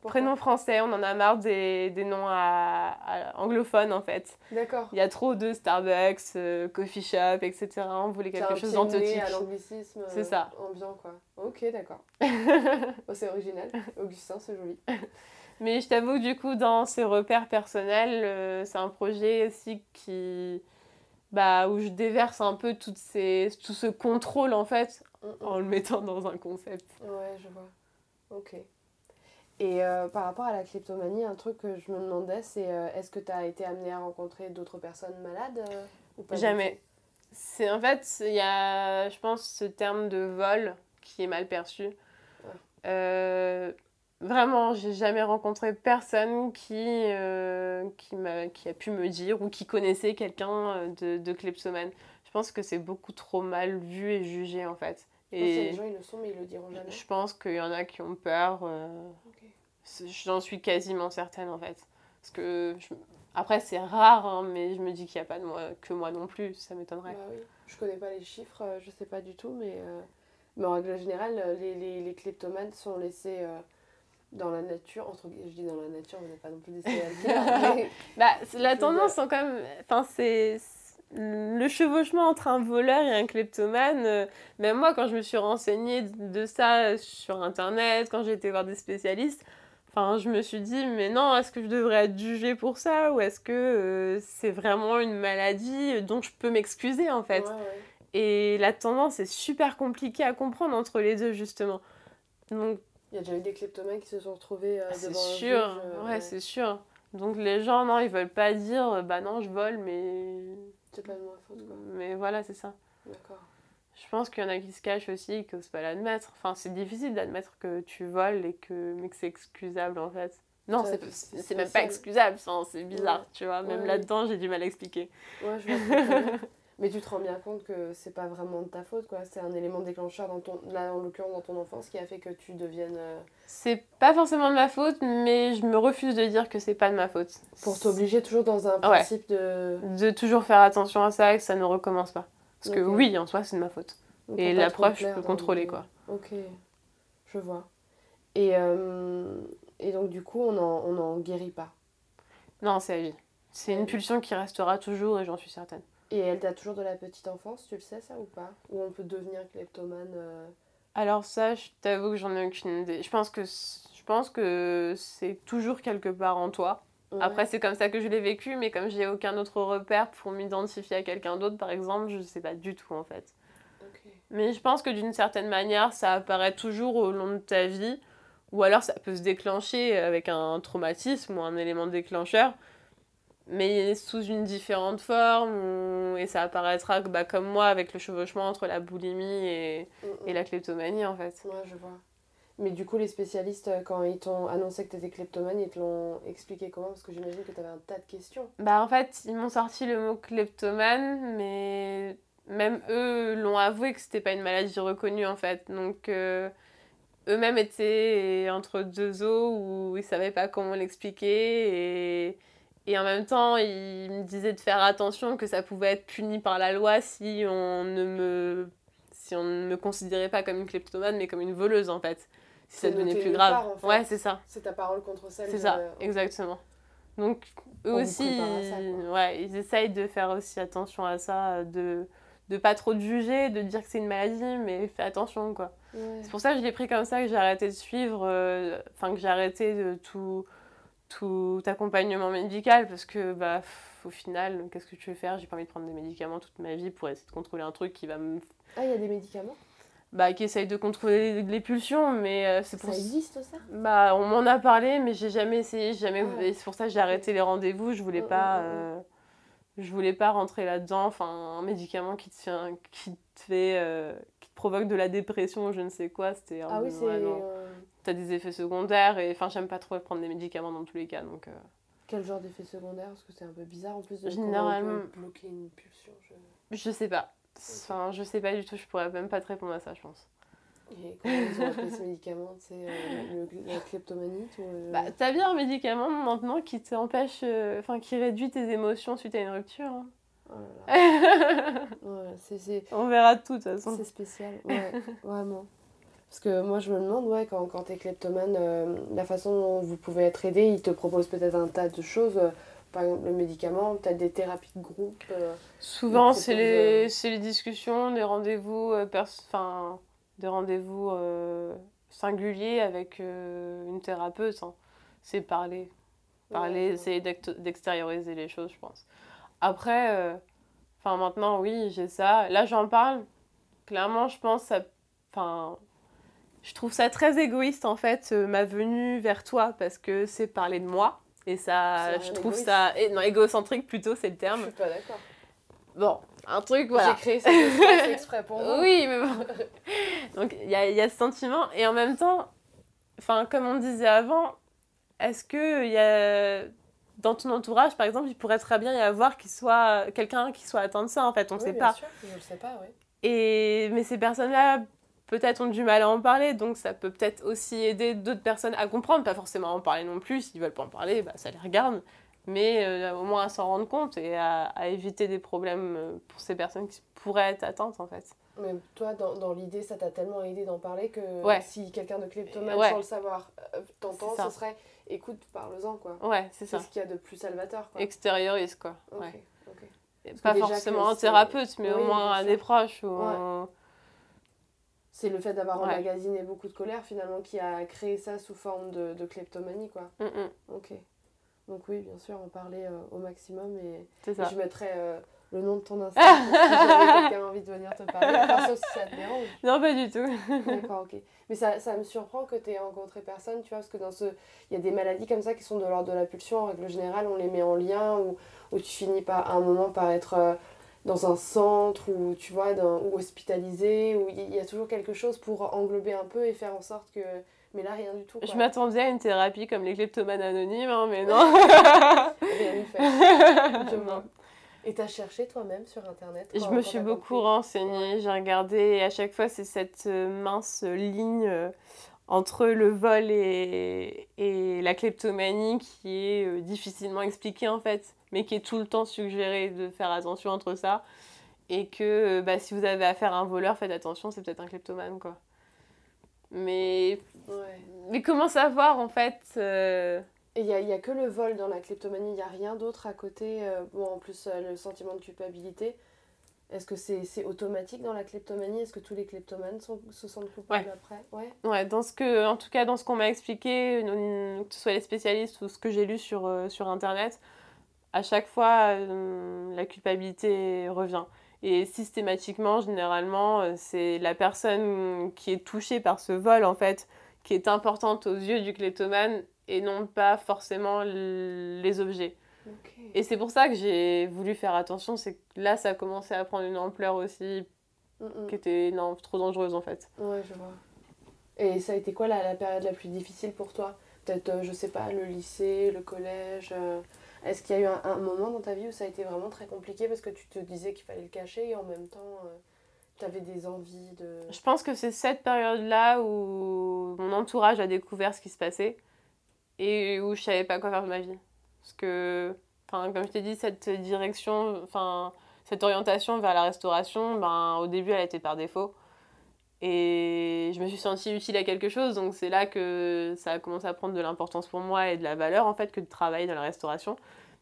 Prénom français, on en a marre des, des noms à, anglophones en fait. D'accord. Il y a trop de Starbucks, euh, coffee shop, etc. On voulait quelque chose d'anthologique. à l'anglicisme. C'est ça. Euh, ambiant quoi. Ok, d'accord. oh, c'est original. Augustin, c'est joli. Mais je t'avoue du coup, dans ces repères personnels, euh, c'est un projet aussi qui. Bah, où je déverse un peu toutes ces, tout ce contrôle en fait mm, mm. en le mettant dans un concept. Ouais, je vois. Ok. Et euh, par rapport à la kleptomanie, un truc que je me demandais, c'est euh, est-ce que tu as été amené à rencontrer d'autres personnes malades euh, ou pas Jamais. C'est en fait, il y a, je pense, ce terme de vol qui est mal perçu. vraiment, j'ai jamais rencontré personne qui, qui a pu me dire ou qui connaissait quelqu'un de, de kleptomane. Je pense que c'est beaucoup trop mal vu et jugé en fait. Et les gens ils le sont mais ils le diront jamais. Je pense qu'il y en a qui ont peur. J'en suis quasiment certaine en fait. Parce que après c'est rare, hein, mais je me dis qu'il n'y a pas de moi, que moi non plus, ça m'étonnerait. Bah oui. Je connais pas les chiffres, euh, je sais pas du tout, mais, euh, mais en règle générale, euh, les, les, les kleptomanes sont laissés dans la nature, entre je dis dans la nature, on n'est pas non plus des mais... bah, La tendance, sont quand même. Enfin, c'est le chevauchement entre un voleur et un kleptomane, même moi, quand je me suis renseignée de ça sur Internet, quand j'ai été voir des spécialistes, Enfin, je me suis dit, mais non, est-ce que je devrais être jugée pour ça ou est-ce que euh, c'est vraiment une maladie dont je peux m'excuser en fait? Et la tendance est super compliquée à comprendre entre les deux justement. Donc, il y a déjà eu des kleptomanes qui se sont retrouvés euh, devant C'est sûr, euh, ouais, c'est sûr. Donc les gens, non, ils veulent pas dire, bah non, je vole, mais. C'est pas de ma faute quoi. Mais voilà, c'est ça. D'accord. Je pense qu'il y en a qui se cachent aussi, qui n'osent pas l'admettre. Enfin, c'est difficile d'admettre que tu voles et que, mais que c'est excusable en fait. Non, c'est même pas excusable, c'est bizarre, tu vois. Même là-dedans, j'ai du mal à expliquer. Ouais, je vois. mais tu te rends bien compte que c'est pas vraiment de ta faute, quoi. C'est un élément déclencheur, dans ton, là en l'occurrence dans ton enfance, qui a fait que tu deviennes. Euh, c'est pas forcément de ma faute, mais je me refuse de dire que c'est pas de ma faute. Pour t'obliger toujours dans un principe de. De toujours faire attention à ça et que ça ne recommence pas. Parce que oui, en soi, c'est de ma faute. et la preuve, je peux contrôler, quoi. Ok, je vois. Et, euh, et donc, du coup, on n'en on en guérit pas Non, c'est à vie. C'est une pulsion qui restera toujours et j'en suis certaine. Et elle t'a toujours de la petite enfance, tu le sais ça ou pas? Ou on peut devenir kleptomane euh? Alors ça, je t'avoue que j'en ai aucune idée. Je pense que je pense que c'est toujours quelque part en toi. Après, c'est comme ça que je l'ai vécu, mais comme j'ai aucun autre repère pour m'identifier à quelqu'un d'autre, par exemple, je ne sais pas du tout en fait. Mais je pense que d'une certaine manière, ça apparaît toujours au long de ta vie, ou alors ça peut se déclencher avec un traumatisme ou un élément déclencheur, mais sous une différente forme, et ça apparaîtra bah, comme moi avec le chevauchement entre la boulimie et, mm, mm. et la kleptomanie en fait. Ouais, je vois. Mais du coup, les spécialistes, euh, quand ils t'ont annoncé que tu étais kleptomane, ils te l'ont expliqué comment? Parce que j'imagine que tu avais un tas de questions. Bah, en fait, ils m'ont sorti le mot kleptomane, mais même eux l'ont avoué que c'était pas une maladie reconnue en fait. Donc, euh, eux-mêmes étaient entre deux eaux où ils savaient pas comment l'expliquer. Et, et en même temps, ils me disaient de faire attention, que ça pouvait être puni par la loi si on ne me si on ne me considérait pas comme une kleptomane mais comme une voleuse en fait si ça devenait plus grave. Ouais, c'est ça. C'est ta parole contre celle C'est ça, exactement. Donc, eux aussi, ils, ouais, ils essayent de faire aussi attention à ça, de de pas trop te juger, de dire que c'est une maladie, mais fais attention, quoi. C'est pour ça que je l'ai pris comme ça, que j'ai arrêté de suivre, euh, enfin, que j'ai arrêté de tout, tout accompagnement médical, parce que, bah, au final, qu'est-ce que tu veux faire? J'ai pas envie de prendre des médicaments toute ma vie pour essayer de contrôler un truc qui va me... Ah, il y a des médicaments? Bah, qui essaye de contrôler les pulsions, mais euh, c'est pour... Ça existe, ça? Bah, on m'en a parlé, mais j'ai jamais essayé, jamais... Ah c'est pour ça que j'ai arrêté les rendez-vous, je voulais mm, pas... Mm, mm, euh, je voulais pas rentrer là-dedans, enfin, un médicament qui te, fait, qui te fait, euh, provoque de la dépression ou je ne sais quoi. C'était Ah oui, c'est. euh, T'as des effets secondaires et enfin, j'aime pas trop prendre des médicaments dans tous les cas donc. euh, Quel genre d'effet secondaire Parce que c'est un peu bizarre en plus de Généralement- bloquer une pulsion. je- Je sais pas. Enfin, je sais pas du tout, je pourrais même pas te répondre à ça, je pense. Et comment ils ont appelé ce médicament C'est euh, la kleptomanie ou, euh, Bah, t'as bien un médicament maintenant qui t'empêche, euh, enfin, qui réduit tes émotions suite à une rupture. hein. Oh On verra tout, de toute façon. c'est spécial, ouais, vraiment. Parce que moi, je me demande, ouais, quand, quand t'es kleptomane, euh, la façon dont vous pouvez être aidé, ils te proposent peut-être un tas de choses. euh, par exemple, le médicament, peut-être des thérapies de groupe. euh, Souvent, c'est les, les discussions, des rendez-vous, enfin, des rendez-vous singuliers avec une thérapeute. hein. C'est parler. Parler, ouais, d'extérioriser les choses, je pense. Après, euh, enfin, maintenant, oui, j'ai ça. Là, j'en parle. Clairement, je pense, ça, enfin, je trouve ça très égoïste, en fait, euh, ma venue vers toi, parce que c'est parler de moi. Et ça, je trouve ça, non, égocentrique plutôt, c'est le Je terme. suis pas d'accord. Bon, un truc, voilà. J'ai créé espace exprès pour vous. Oui, mais bon. Donc, il y a, y a ce sentiment. Et en même temps, enfin, comme on disait avant, est-ce que y a... Dans ton entourage, par exemple, il pourrait très bien y avoir qui soit quelqu'un qui soit atteint de ça, en fait, on ne Oui, sait bien pas. sûr, je le sais pas, oui. Et... Mais ces personnes-là, peut-être ont du mal à en parler, donc ça peut peut-être aussi aider d'autres personnes à comprendre, pas forcément à en parler non plus, s'ils veulent pas en parler, bah, ça les regarde, mais euh, au moins à s'en rendre compte et à, à éviter des problèmes euh, pour ces personnes qui pourraient être atteintes, en fait. Mais toi, dans, dans l'idée, ça t'a tellement aidé d'en parler que Ouais. si quelqu'un de kleptomane, Ouais. sans le savoir, euh, t'entend, ce serait écoute, parle-en, quoi. Ouais, c'est C'est ça. ce qu'il y a de plus salvateur, quoi. Extériorise, quoi. Ouais. Pas forcément un c'est- thérapeute, mais Oui, au moins sûr. des proches. Ou Ouais. un- C'est le fait d'avoir Ouais. emmagasiné beaucoup de colère, finalement, qui a créé ça sous forme de, de kleptomanie, quoi. Mm, mm, Ok. Donc oui, bien sûr, en parler euh, au maximum et, c'est je mettrai euh, le nom de ton Instagram si quelqu'un a envie de venir te parler. Enfin, sauf si ça te dérange. Non, pas du tout. D'accord, ok. Mais ça, ça me surprend que tu aies rencontré personne, tu vois, parce que dans ce... Il y a des maladies comme ça qui sont de l'ordre de la pulsion, en règle générale, on les met en lien, ou, ou tu finis par, à un moment par être euh, dans un centre, ou tu vois, dans- ou hospitalisé, ou il y a toujours quelque chose pour englober un peu et faire en sorte que... Mais là, rien du tout, quoi. Je m'attendais à une thérapie comme les kleptomanes anonymes, hein, mais non. Rien faire. Je Non. Et t'as cherché toi-même sur Internet Je me suis beaucoup renseignée, j'ai regardé, et à chaque fois, c'est cette euh, mince ligne euh, entre le vol et, et la kleptomanie qui est euh, difficilement expliquée en fait, mais qui est tout le temps suggéré de faire attention entre ça. Et que euh, bah, si vous avez affaire à un voleur, faites attention, c'est peut-être un kleptomane quoi. Mais, Ouais. mais comment savoir en fait euh, il n'y a, y a que le vol dans la kleptomanie, il n'y a rien d'autre à côté. euh, bon, en plus, euh, le sentiment de culpabilité. Est-ce que c'est c'est automatique dans la kleptomanie? Est-ce que tous les kleptomanes sont, se sentent coupables après? Ouais. Ouais, dans ce que, en tout cas dans ce qu'on m'a expliqué, que ce soit les spécialistes ou ce que j'ai lu sur, euh, sur internet, à chaque fois la culpabilité revient. Et systématiquement, généralement, c'est la personne qui est touchée par ce vol en fait qui est importante aux yeux du kleptomane et non pas forcément les objets. Et c'est pour ça que j'ai voulu faire attention, c'est que là ça a commencé à prendre une ampleur aussi Mm, mm. qui était non, trop dangereuse en fait. Ouais, je vois. Et ça a été quoi la, la période la plus difficile pour toi? Peut-être, euh, je sais pas, le lycée, le collège euh, Est-ce qu'il y a eu un, un moment dans ta vie où ça a été vraiment très compliqué parce que tu te disais qu'il fallait le cacher et en même temps, tu avais des envies de... Je pense que c'est cette période-là où mon entourage a découvert ce qui se passait et où je savais pas quoi faire de ma vie. Parce que, comme je t'ai dit, cette direction, enfin, cette orientation vers la restauration, ben, au début, elle était par défaut. Et je me suis sentie utile à quelque chose, donc c'est là que ça a commencé à prendre de l'importance pour moi et de la valeur, en fait, que de travailler dans la restauration.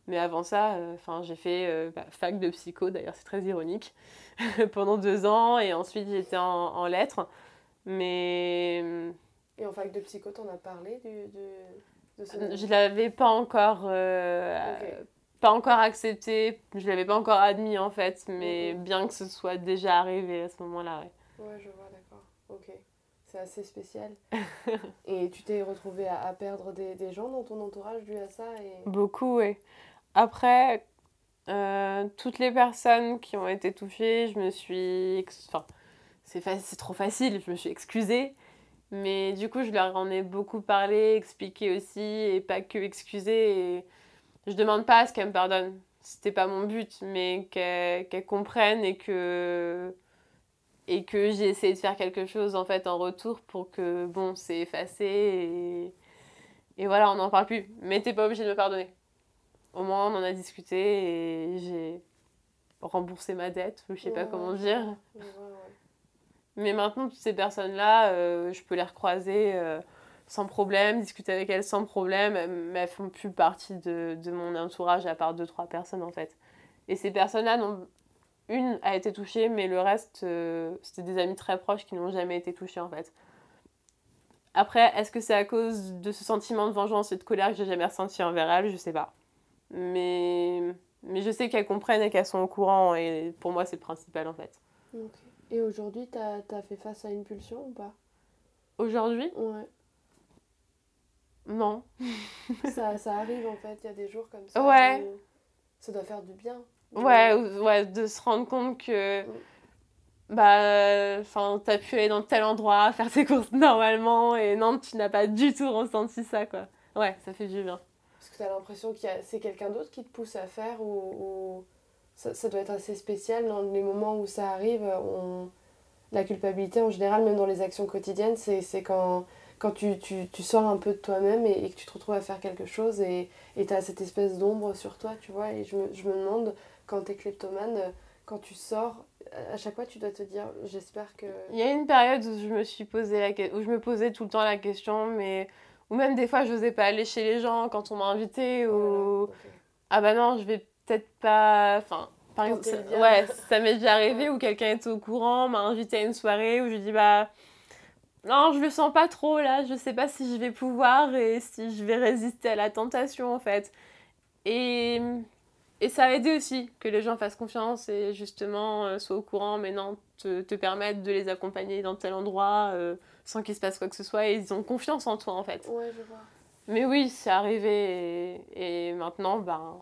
Mais avant ça, euh, j'ai fait euh, bah, fac de psycho, d'ailleurs, c'est très ironique, pendant deux ans, et ensuite j'étais en, lettres. Mais Et en fac de psycho, t'en as parlé du- de ce... je l'avais pas encore, euh, euh, pas encore accepté, je l'avais pas encore admis en fait, mais Mhm. bien que ce soit déjà arrivé à ce moment-là. ouais. Ouais, je vois, d'accord. Ok. C'est assez spécial. et tu t'es retrouvé à, à perdre des, des gens dans ton entourage dû à ça et... Beaucoup, oui. Après, euh, toutes les personnes qui ont été touchées, je me suis. Enfin, c'est trop facile, je me suis excusée. Mais du coup, je leur en ai beaucoup parlé, expliqué aussi, et pas que excusé. Et je demande pas à ce qu'elles me pardonnent. C'était pas mon but, mais qu'elles comprennent et que et que j'ai essayé de faire quelque chose en fait en retour pour que bon c'est effacé et, et voilà on n'en parle plus mais t'es pas obligé de me pardonner au moins on en a discuté et j'ai remboursé ma dette je sais pas comment dire mais maintenant toutes ces personnes là euh, je peux les recroiser euh, sans problème discuter avec elles sans problème mais elles font plus partie de, de mon entourage à part deux trois personnes en fait et ces personnes là n'ont une a été touchée, mais le reste, euh, c'était des amis très proches qui n'ont jamais été touchés en fait. Après, est-ce que c'est à cause de ce sentiment de vengeance et de colère que j'ai jamais ressenti envers elles? Je sais pas. Mais, mais je sais qu'elles comprennent et qu'elles sont au courant, et pour moi, c'est le principal en fait. Et aujourd'hui, t'as as fait face à une pulsion ou pas? Aujourd'hui? Ouais. Non. ça, ça arrive en fait, il y a des jours comme ça. Ouais. Ça doit faire du bien. Ouais, ouais, de se rendre compte que bah enfin t'as pu aller dans tel endroit faire tes courses normalement et non tu n'as pas du tout ressenti ça quoi ouais ça fait du bien parce que t'as l'impression que c'est quelqu'un d'autre qui te pousse à faire ou, Ça, ça, doit être assez spécial dans les moments où ça arrive on... la culpabilité en général même dans les actions quotidiennes c'est quand quand tu, tu, tu, sors un peu de toi-même et, et, que tu te retrouves à faire quelque chose et tu as cette espèce d'ombre sur toi, tu vois. Et je me, je me demande, quand tu es kleptomane, quand tu sors, à chaque fois, tu dois te dire, j'espère que... Il y a une période où je me suis posé la où je me posais tout le temps la question, mais... Ou même des fois, je n'osais pas aller chez les gens quand on m'a invité, ou... Ah bah non, je vais peut-être pas... Enfin, par exemple, ça... ouais, ça m'est déjà arrivé où quelqu'un était au courant, m'a invité à une soirée où je dis, bah non, je le sens pas trop là, je sais pas si je vais pouvoir et si je vais résister à la tentation en fait. Et, et ça a aidé aussi que les gens fassent confiance et justement euh, soient au courant, mais non, te, te permettre de les accompagner dans tel endroit euh, sans qu'il se passe quoi que ce soit et ils ont confiance en toi en fait. Ouais, je vois. Mais oui, c'est arrivé et, et, maintenant, ben,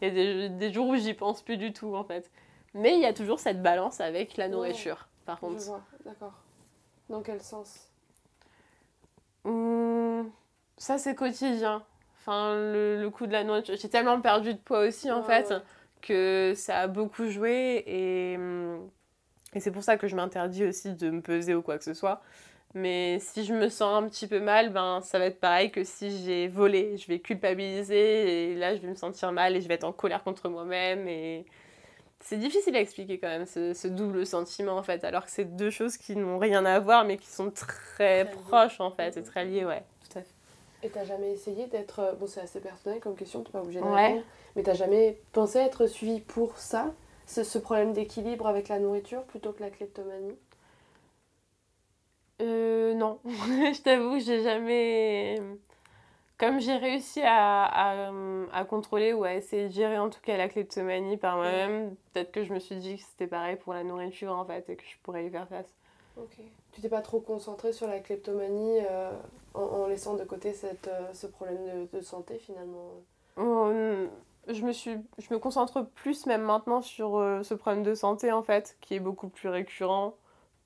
il y a des, des jours où j'y pense plus du tout en fait. Mais il y a toujours cette balance avec la nourriture, ouais, par contre. Je vois, d'accord. Dans quel sens? Mmh, Ça, c'est quotidien. Enfin, le, le coup de la nourriture. J'ai tellement perdu de poids aussi, en ouais, fait, ouais. que ça a beaucoup joué. Et, et c'est pour ça que je m'interdis aussi de me peser ou quoi que ce soit. Mais si je me sens un petit peu mal, ben, ça va être pareil que si j'ai volé. Je vais culpabiliser et là, je vais me sentir mal et je vais être en colère contre moi-même. Et, c'est difficile à expliquer quand même ce, ce, double sentiment en fait, alors que c'est deux choses qui n'ont rien à voir mais qui sont très, très proches en fait, et très liées, ouais, tout à fait. Et t'as jamais essayé d'être. Bon, c'est assez personnel comme question, t'es pas obligé de ouais. répondre, mais t'as jamais pensé être suivi pour ça, ce, ce problème d'équilibre avec la nourriture plutôt que la kleptomanie? Euh, non, je t'avoue, j'ai jamais comme j'ai réussi à, à, à, contrôler ou à essayer de gérer en tout cas la kleptomanie par moi-même, peut-être que je me suis dit que c'était pareil pour la nourriture en fait et que je pourrais y faire face. Ok. Tu t'es pas trop concentré sur la kleptomanie euh, en, en, laissant de côté cette, euh, ce problème de, de, santé finalement? Oh, je, me suis, je me concentre plus même maintenant sur euh, ce problème de santé en fait, qui est beaucoup plus récurrent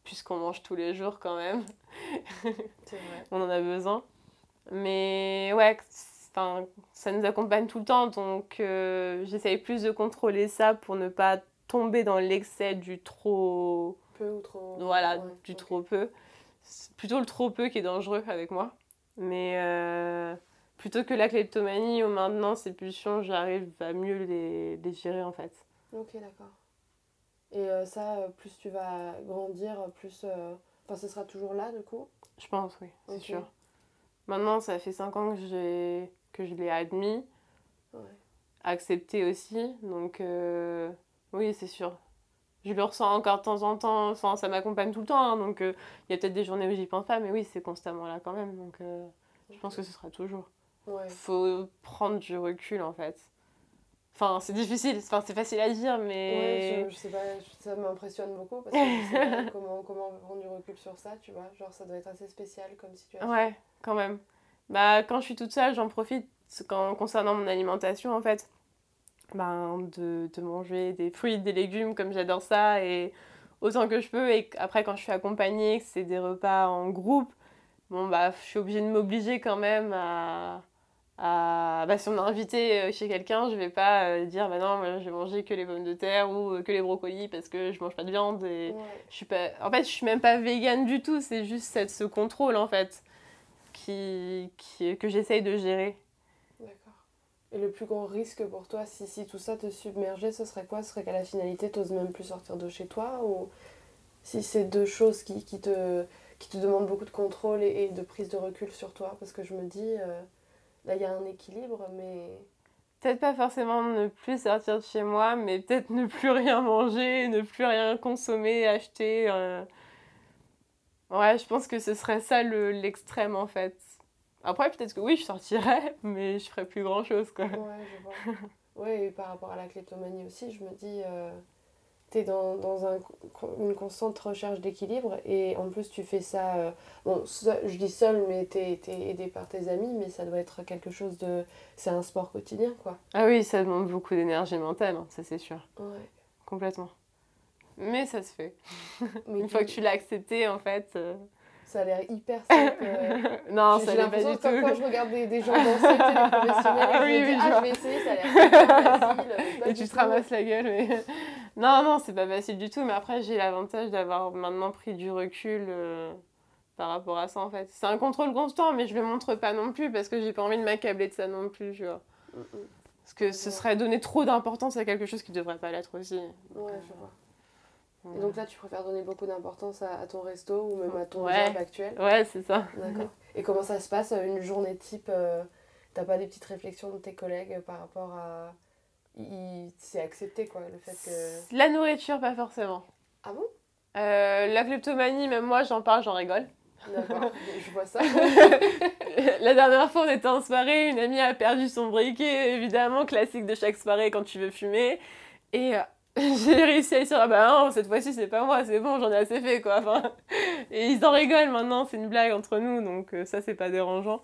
puisqu'on mange tous les jours quand même. C'est vrai. On en a besoin. Mais ouais, ça nous accompagne tout le temps, donc euh, j'essaye plus de contrôler ça pour ne pas tomber dans l'excès du trop... Peu ou trop... Voilà, ouais, du okay. trop peu. C'est plutôt le trop peu qui est dangereux avec moi. Mais euh, plutôt que la kleptomanie, où maintenant ces pulsions, j'arrive à mieux les, les, gérer en fait. Ok, d'accord. Et euh, ça, plus tu vas grandir, plus... Euh, enfin, ce sera toujours là, du coup Je pense, oui, c'est okay. sûr. Maintenant, ça fait 5 ans que, que je l'ai admis, ouais. accepté aussi. Donc, euh, oui, c'est sûr. Je le ressens encore de temps en temps. Enfin, ça m'accompagne tout le temps. Hein, donc, il euh, y a peut-être des journées où j'y pense pas. Mais oui, c'est constamment là quand même. Donc, euh, je pense que ce sera toujours. Il ouais. faut prendre du recul, en fait. Enfin, c'est difficile, enfin, c'est facile à dire, mais... Ouais, je, je sais pas, ça m'impressionne beaucoup parce que je sais pas comment, comment prendre du recul sur ça, tu vois. Genre, ça doit être assez spécial comme situation. Ouais, quand même. Bah, quand je suis toute seule, j'en profite quand, concernant mon alimentation, en fait. Ben, de, de manger des fruits, des légumes, comme j'adore ça, et autant que je peux. Et après, quand je suis accompagnée, que c'est des repas en groupe, bon, bah, je suis obligée de m'obliger quand même à. À bah, si on est invité euh, chez quelqu'un, je vais pas euh, dire bah non, je vais manger que les pommes de terre ou euh, que les brocolis parce que je mange pas de viande. Et je suis pas... En fait, je suis même pas végane du tout, c'est juste cette, ce contrôle en fait qui, qui que j'essaye de gérer. Et le plus grand risque pour toi, si, si tout ça te submergeait, ce serait quoi? Ce serait qu'à la finalité, tu même plus sortir de chez toi Ou si c'est deux choses qui, qui, te, qui te demandent beaucoup de contrôle et, de prise de recul sur toi? Parce que je me dis, euh, là, il y a un équilibre, mais... Peut-être pas forcément ne plus sortir de chez moi, mais peut-être ne plus rien manger, ne plus rien consommer, acheter. Euh. Ouais, je pense que ce serait ça l'extrême en fait. Après, peut-être que oui, je sortirais, mais je ferais plus grand-chose, quoi. Ouais, je vois. ouais, et par rapport à la kleptomanie aussi, je me dis, euh, tu es dans, dans un, une constante recherche d'équilibre, et en plus, tu fais ça, euh, bon, je dis seul, mais tu es, aidé par tes amis, mais ça doit être quelque chose de... C'est un sport quotidien, quoi. Ah oui, ça demande beaucoup d'énergie mentale, hein, ça c'est sûr. Ouais. Complètement. Mais ça se fait. une fois que tu l'as accepté, en fait... Euh, ça a l'air hyper simple. Euh. non, ça l'est pas du tout. Quand je regarde des, des gens danser, des professionnels, ah, oui, je me dis, ah, je vais essayer, ça a l'air facile. Et tu te ramasses la gueule. Mais... non, non, c'est pas facile du tout. Mais après, j'ai l'avantage d'avoir maintenant pris du recul euh, par rapport à ça, en fait. C'est un contrôle constant, mais je le montre pas non plus parce que j'ai pas envie de m'accabler de ça non plus, tu vois. Parce que ce serait donner trop d'importance à quelque chose qui devrait pas l'être aussi. Ouais, je vois. Et donc là, tu préfères donner beaucoup d'importance à, ton resto ou même à ton job actuel? Ouais, c'est ça. D'accord. Et comment ça se passe une journée type euh, T'as pas des petites réflexions de tes collègues par rapport à. C'est accepté quoi, le fait que. La nourriture, pas forcément. Ah bon? Euh, La kleptomanie, même moi, j'en parle, j'en rigole. D'accord, je vois ça. la dernière fois, on était en soirée, une amie a perdu son briquet, évidemment, classique de chaque soirée quand tu veux fumer. Et euh, j'ai réussi à dire ah bah non cette fois-ci c'est pas moi c'est bon j'en ai assez fait quoi enfin, et ils en rigolent maintenant c'est une blague entre nous donc euh, ça c'est pas dérangeant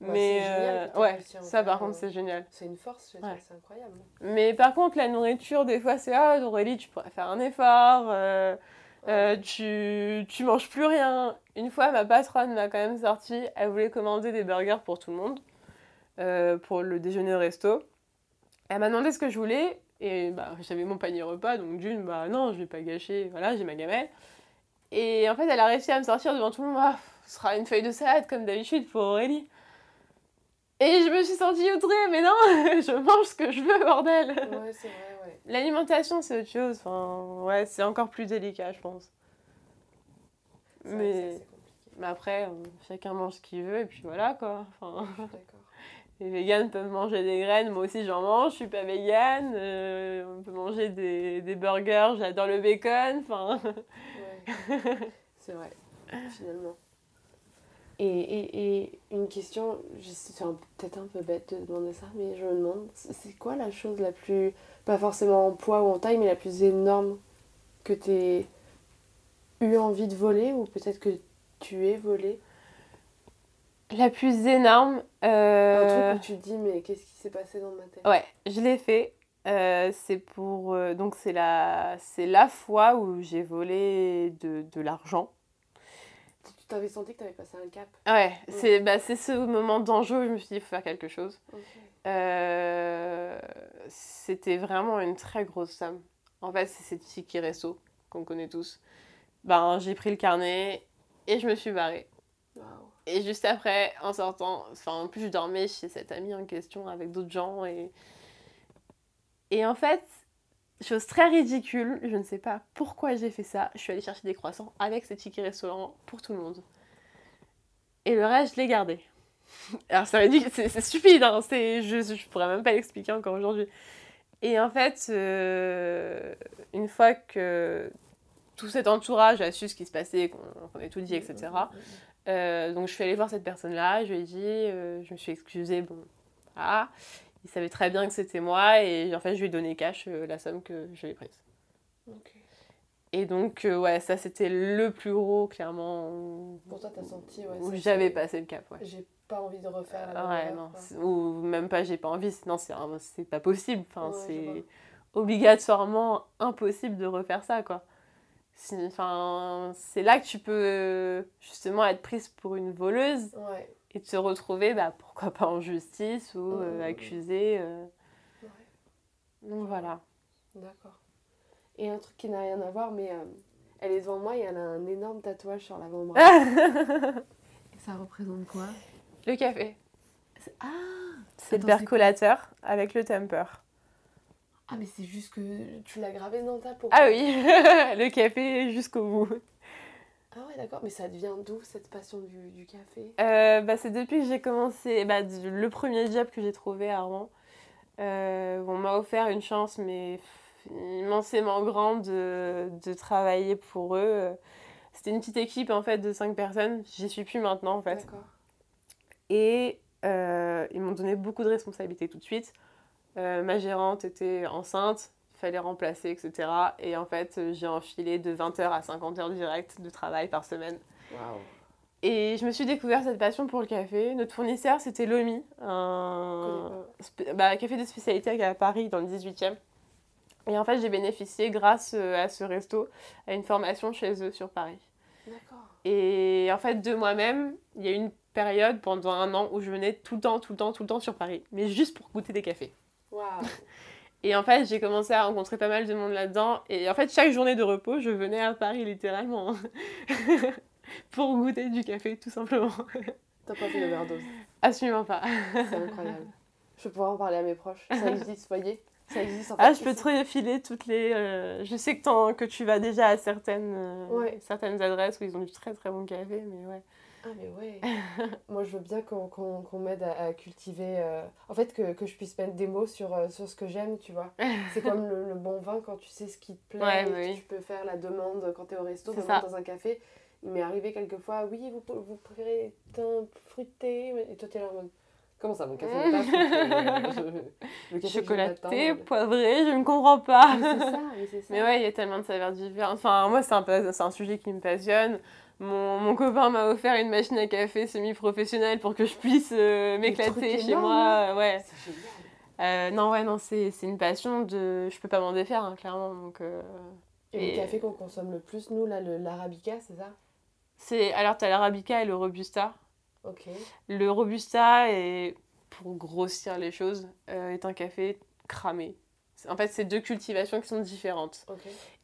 mais euh, ouais ça par contre c'est génial. c'est une force c'est incroyable. Mais par contre la nourriture des fois c'est ah Aurélie tu pourrais faire un effort euh, tu, tu manges plus rien. Une fois ma patronne m'a quand même sorti elle voulait commander des burgers pour tout le monde pour le déjeuner au resto. Elle m'a demandé ce que je voulais et bah, j'avais mon panier repas, donc d'une, bah non, je vais pas gâcher, voilà, j'ai ma gamelle. Et en fait, elle a réussi à me sortir devant tout le monde, ah, ce sera une feuille de salade comme d'habitude pour Aurélie. Et je me suis sentie outrée, mais non, je mange ce que je veux, bordel. Ouais, c'est vrai, ouais. L'alimentation, c'est autre chose, enfin, ouais, c'est encore plus délicat, je pense. Mais... mais après, euh, chacun mange ce qu'il veut, et puis voilà, quoi. Enfin... D'accord. Les véganes peuvent manger des graines, moi aussi j'en mange, je suis pas végane. Euh, on peut manger des, des burgers, j'adore le bacon. Enfin... c'est vrai, finalement. Et, et, et, une question, c'est peut-être un peu bête de demander ça, mais je me demande, c'est quoi la chose la plus, pas forcément en poids ou en taille, mais la plus énorme que tu aies eu envie de voler ou peut-être que tu es volé? La plus énorme. Euh... Un truc où tu te dis, mais qu'est-ce qui s'est passé dans ma tête? Ouais, je l'ai fait. Euh, c'est pour. Euh, donc, c'est la, c'est la fois où j'ai volé de, de l'argent. Tu t'avais senti que tu avais passé un cap Ouais, c'est, bah, c'est ce moment d'enjeu où je me suis dit, il faut faire quelque chose. Euh, c'était vraiment une très grosse somme. En fait, c'est ces tickets resto qu'on connaît tous. Ben, j'ai pris le carnet et je me suis barrée. Et juste après, en sortant, enfin, en plus, je dormais chez cette amie en question avec d'autres gens. Et, et en fait, chose très ridicule, je ne sais pas pourquoi j'ai fait ça. Je suis allée chercher des croissants avec ces tickets restaurants pour tout le monde. Et le reste, je l'ai gardé. Alors, ça c'est stupide, hein, je ne pourrais même pas l'expliquer encore aujourd'hui. Et en fait, euh, une fois que tout cet entourage a su ce qui se passait, qu'on ait tout dit, etc., euh, donc je suis allée voir cette personne-là, je lui ai dit, euh, je me suis excusée, bon, ah, il savait très bien que c'était moi et en fait je lui ai donné cash euh, la somme que j'avais prise. Et donc ouais, ça c'était le plus gros clairement. Pour toi t'as senti ouais, où j'avais passé le cap, ouais. J'ai pas envie de refaire la Ouais, non, ou même pas j'ai pas envie, non c'est pas possible, enfin c'est obligatoirement impossible de refaire ça quoi. Enfin, c'est là que tu peux justement être prise pour une voleuse Ouais. Et te retrouver, bah, pourquoi pas en justice ou euh, Mhm. accusée. euh. Ouais. Donc voilà. D'accord. Et un truc qui n'a rien à voir, mais euh, elle est devant moi et elle a un énorme tatouage sur l'avant-bras. Et ça représente quoi? Le café, Ah c'est le percolateur avec le temper. Ah, mais c'est juste que tu l'as gravé dans ta peau. Ah oui, le café jusqu'au bout. Ah ouais, d'accord. Mais ça devient d'où cette passion du, du café? Euh, bah, c'est depuis que j'ai commencé, bah, du- le premier job que j'ai trouvé à Rouen. Euh, on m'a offert une chance, mais immensément grande de, de travailler pour eux. C'était une petite équipe en fait de 5 personnes. J'y suis plus maintenant en fait. D'accord. Et euh, ils m'ont donné beaucoup de responsabilités tout de suite. Ma gérante était enceinte, fallait remplacer, etc. Et en fait, j'ai enfilé de 20h à 50h direct de travail par semaine. Et je me suis découvert cette passion pour le café. Notre fournisseur, c'était Lomi, un bah, café de spécialité à Paris, dans le 18e. Et en fait, j'ai bénéficié, grâce euh, à ce resto, à une formation chez eux sur Paris. D'accord. Et en fait, de moi-même, il y a eu une période pendant un an où je venais tout le temps, tout le temps, tout le temps sur Paris, mais juste pour goûter des cafés. Waouh. Et en fait, j'ai commencé à rencontrer pas mal de monde là-dedans. Et en fait, chaque journée de repos, je venais à Paris littéralement pour goûter du café, tout simplement. T'as pas fait d'overdose. Absolument pas. C'est incroyable. Je vais pouvoir en parler à mes proches. Ça existe, voyez Ça existe en fait. Ah, je peux te refiler toutes les. euh, je sais que, que tu vas déjà à certaines, euh, Ouais. certaines adresses où ils ont du très très bon café, mais ouais. Ah, mais ouais. Moi, je veux bien qu'on qu'on- qu'on m'aide à, à cultiver. euh, En fait, que, que je puisse mettre des mots sur, euh, sur ce que j'aime, tu vois. C'est comme le, le bon vin quand tu sais ce qui te plaît. Ouais, et que bah oui. Tu peux faire la demande quand t'es au resto, ça. dans un café. Il m'est arrivé quelquefois, oui, vous, vous préférez teint fruité. Et toi, t'es là en mode. Comment ça, mon café n'est pas fruité Le café que je vais Chocolaté, m'attendre. poivré, je ne comprends pas. Mais c'est ça, mais c'est ça. Mais ouais, il y a tellement de saveurs différentes. Enfin, moi, c'est un, peu- un sujet qui me passionne. Mon, mon copain m'a offert une machine à café semi-professionnelle pour que je puisse euh, m'éclater chez énorme, moi. Ouais. C'est génial. Euh, non, ouais, non, c'est c'est une passion de. Je peux pas m'en défaire, hein, clairement. Donc, euh, Et, Et- le café qu'on consomme le plus, nous, là, le- l'arabica, c'est ça? C'est alors, t'as l'arabica et le robusta. Ok. Le robusta, est, pour grossir les choses, euh, est un café cramé. En fait, c'est deux cultivations qui sont différentes.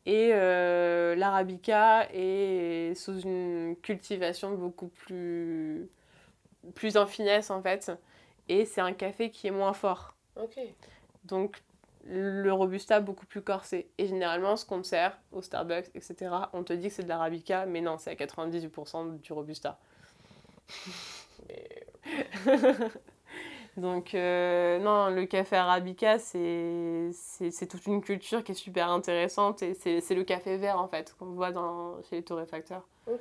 Et euh, l'arabica est sous une cultivation beaucoup plus, plus en finesse en fait. Et c'est un café qui est moins fort. Ok. Donc le robusta beaucoup plus corsé. Et généralement, ce qu'on te sert au Starbucks, etc., on te dit que c'est de l'arabica, mais non, c'est à 98% du robusta. Donc euh, non, le café arabica, c'est c'est c'est toute une culture qui est super intéressante et c'est c'est le café vert en fait qu'on voit dans, chez les torréfacteurs. Ok.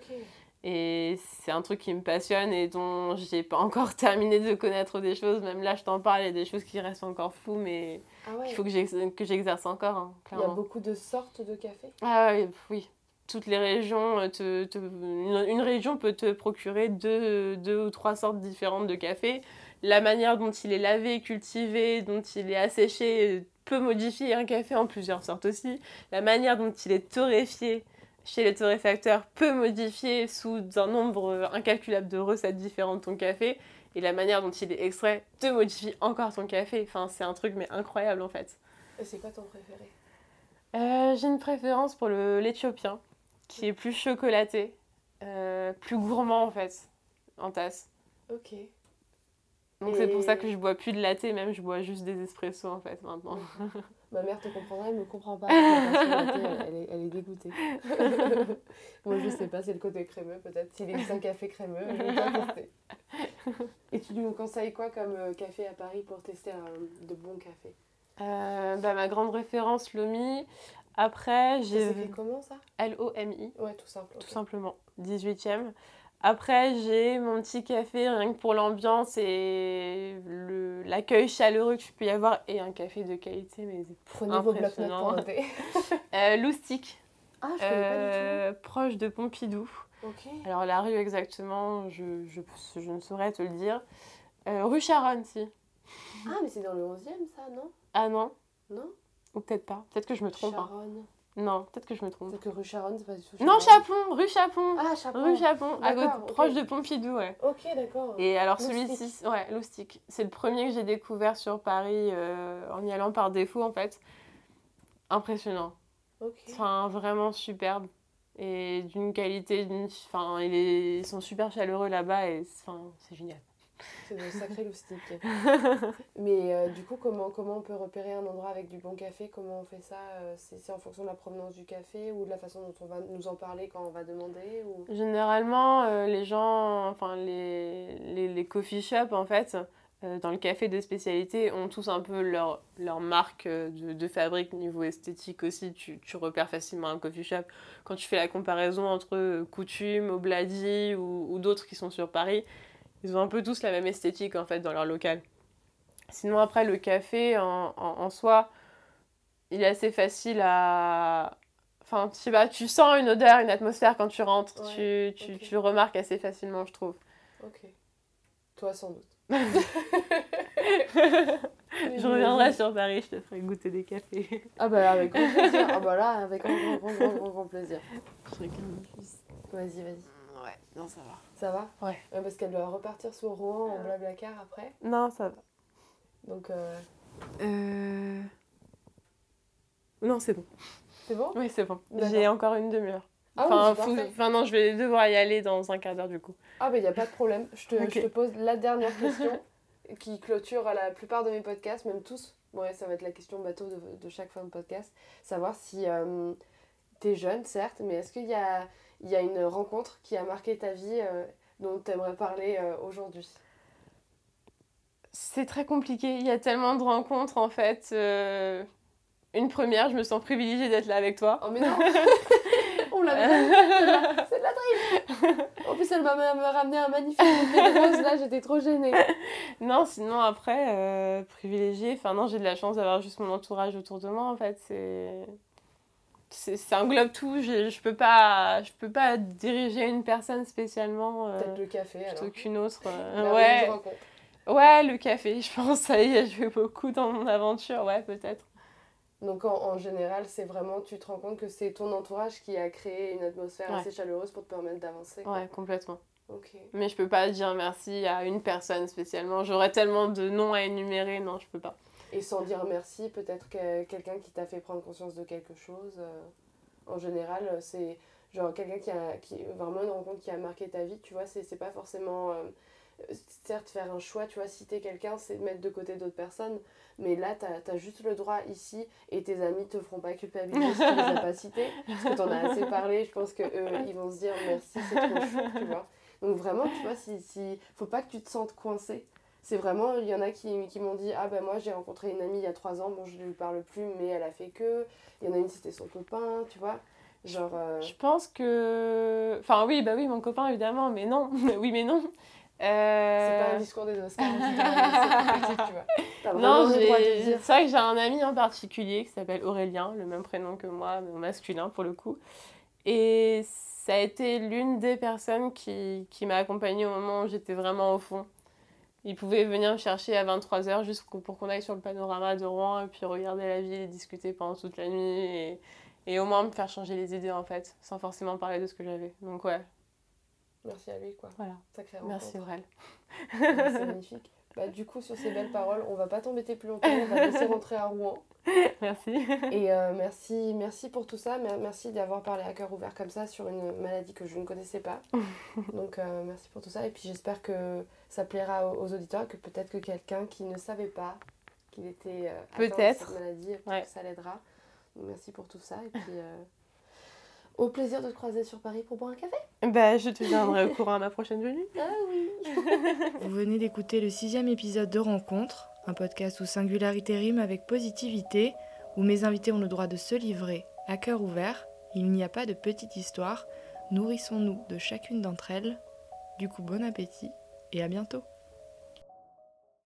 Et c'est un truc qui me passionne et dont j'ai pas encore terminé de connaître des choses. Même là, je t'en parle, il y a des choses qui restent encore floues, mais Ah ouais. il faut que j'ex- que j'exerce encore, hein, Il y a beaucoup de sortes de café. Ah oui, oui. Toutes les régions, euh, te, une région peut te procurer deux, deux ou trois sortes différentes de café. La manière dont il est lavé, cultivé, dont il est asséché peut modifier un café en plusieurs sortes aussi. La manière dont il est torréfié chez les torréfacteurs peut modifier sous un nombre incalculable de recettes différentes ton café. Et la manière dont il est extrait te modifie encore ton café. Enfin, c'est un truc mais incroyable en fait. Et c'est quoi ton préféré? Euh, J'ai une préférence pour le l'éthiopien, qui est plus chocolaté, euh, plus gourmand en fait, en tasse. Ok. Donc c'est pour ça que je bois plus de latte, même je bois juste des espressos en fait maintenant. Ma mère te comprendra, elle me comprend pas. Elle, est, elle est dégoûtée. Moi, je sais pas, c'est le côté crémeux peut-être. S'il existe un café crémeux, je vais pas tester. Et tu nous conseilles quoi comme euh, café à Paris pour tester un, de bons cafés? Euh, bah, ma grande référence, Lomi. Après, j'ai s'écrit comment ça? L-O-M-I, Ouais, tout simple. tout simplement, 18e. Après, j'ai mon petit café, rien que pour l'ambiance et l'accueil chaleureux que je peux y avoir, et un café de qualité, mais Prenez vos Impressionnant. pour euh, Loustic, Ah, je connais euh, proche de Pompidou. pas du tout. Ok. Alors la rue exactement, je, je, je ne saurais te le dire. Euh, rue Charonne, si. Ah, mais c'est dans le 11e ça, non? Ah non Non? Ou peut-être pas. Peut-être que je me trompe. hein. Non, peut-être que je me trompe. C'est que rue Charonne, c'est pas du tout Non. Chapon, rue Chapon. Ah, Chapon. Rue Chapon, à côté, proche de Pompidou, ouais. Ok, d'accord. Et alors celui-ci, ouais, Loustic. C'est le premier que j'ai découvert sur Paris euh, en y allant par défaut en fait. Impressionnant. Ok. Enfin, vraiment superbe. Et d'une qualité, d'une- enfin, ils sont super chaleureux là-bas et enfin, c'est génial. C'est de sacré loustic. Mais euh, du coup, comment, comment on peut repérer un endroit avec du bon café? Comment on fait ça euh, C'est en fonction de la provenance du café ou de la façon dont on va nous en parler quand on va demander ou... Généralement, euh, les gens, enfin les, les, les coffee shops en fait, euh, dans le café de spécialité, ont tous un peu leur, leur marque de, de fabrique niveau esthétique aussi. Tu, tu repères facilement un coffee shop. Quand tu fais la comparaison entre Coutume, Obladi ou, ou d'autres qui sont sur Paris, ils ont un peu tous la même esthétique en fait dans leur local. Sinon après le café en, en, en soi, il est assez facile à... Enfin, tu sens une odeur, une atmosphère quand tu rentres. Ouais, tu, tu, le remarques assez facilement, je trouve. Ok. Toi, sans doute. Je reviendrai sur Paris, je te ferai goûter des cafés. Ah bah avec grand plaisir. Ah bah là, avec grand, grand, grand, grand, plaisir. Vas-y, vas-y. Ouais, non, ça va. Ça va? Ouais. Parce qu'elle doit repartir sur Rouen en blablacar après. Non, ça va. Donc, euh, Euh... Non, c'est bon. c'est bon? Oui, c'est bon. J'ai encore une demi-heure. Ah enfin, oui, enfin, non, je vais devoir y aller dans un quart d'heure du coup. Ah bah il n'y a pas de problème. Je te, je te pose la dernière question qui clôture la plupart de mes podcasts, même tous. Ouais, ça va être la question bateau de, de chaque fin de podcast. Savoir si euh, t'es jeune, certes, mais est-ce qu'il y a, il y a une rencontre qui a marqué ta vie euh, dont tu aimerais parler euh, aujourd'hui C'est très compliqué. Il y a tellement de rencontres en fait. Euh, Une première, je me sens privilégiée d'être là avec toi. Oh mais non On l'avait pas C'est de la triche En plus, elle m'a même ramené un magnifique bouquet de roses, là, j'étais trop gênée. Non, sinon après, privilégiée. Enfin, non, j'ai de la chance d'avoir juste mon entourage autour de moi en fait. C'est. C'est ça englobe tout. Je, je, peux pas, je peux pas diriger une personne spécialement euh, Peut-être le café, plutôt qu'une autre. euh, La ouais. ouais, le café, je pense, ça y a joué beaucoup dans mon aventure. Ouais, peut-être. Donc en, en général, c'est vraiment, tu te rends compte que c'est ton entourage qui a créé une atmosphère Ouais. assez chaleureuse pour te permettre d'avancer. Ouais, complètement. Ok. Mais je peux pas dire merci à une personne spécialement. J'aurais tellement de noms à énumérer. Non, je peux pas. Et sans dire merci, peut-être que quelqu'un qui t'a fait prendre conscience de quelque chose. euh, en général, c'est genre quelqu'un qui a qui, vraiment une rencontre qui a marqué ta vie, tu vois, c'est pas forcément. euh, certes, faire un choix, tu vois, citer quelqu'un, c'est mettre de côté d'autres personnes. Mais là, t'as as juste le droit ici et tes amis te feront pas culpabiliser si tu les as pas cités. Parce que t'en as assez parlé, je pense que eux, ils vont se dire merci, c'est trop chou, tu vois. Donc vraiment, tu vois, si, si, faut pas que tu te sentes coincé. C'est vraiment, il y en a qui, qui m'ont dit Ah ben moi j'ai rencontré une amie il y a trois ans, bon je lui parle plus, mais elle a fait que. Il y en a une, c'était son copain, tu vois. Genre. euh, Je pense que. Enfin, oui, bah oui, mon copain évidemment, mais non. oui, mais non. Euh, C'est pas un discours des Oscars, tu vois. Non, c'est vrai que j'ai un ami en particulier qui s'appelle Aurélien, le même prénom que moi, mais au masculin pour le coup. Et ça a été l'une des personnes qui, qui m'a accompagnée au moment où j'étais vraiment au fond. Il pouvait venir me chercher à 23h juste pour qu'on aille sur le panorama de Rouen et puis regarder la ville et discuter pendant toute la nuit et, et au moins me faire changer les idées en fait, sans forcément parler de ce que j'avais. Donc ouais, Merci à lui, quoi. voilà. Sacré Merci. Aurel. C'est magnifique. Bah, du coup, sur ces belles paroles, on va pas t'embêter plus longtemps, on va te laisser rentrer à Rouen. Merci. Et euh, merci, merci pour tout ça, mer- merci d'avoir parlé à cœur ouvert comme ça sur une maladie que je ne connaissais pas. Donc euh, merci pour tout ça, et puis j'espère que ça plaira aux, aux auditeurs, que peut-être que quelqu'un qui ne savait pas qu'il était euh, atteint de Peut-être. cette maladie, peut-être Ouais. que ça l'aidera. Donc merci pour tout ça, et puis euh, au plaisir de te croiser sur Paris pour boire un café. Bah, je te tiendrai au courant à ma prochaine venue. Ah oui Vous venez d'écouter le sixième épisode de Rencontre, un podcast où singularité rime avec positivité, où mes invités ont le droit de se livrer à cœur ouvert. Il n'y a pas de petite histoire. Nourrissons-nous de chacune d'entre elles. Du coup, bon appétit et à bientôt.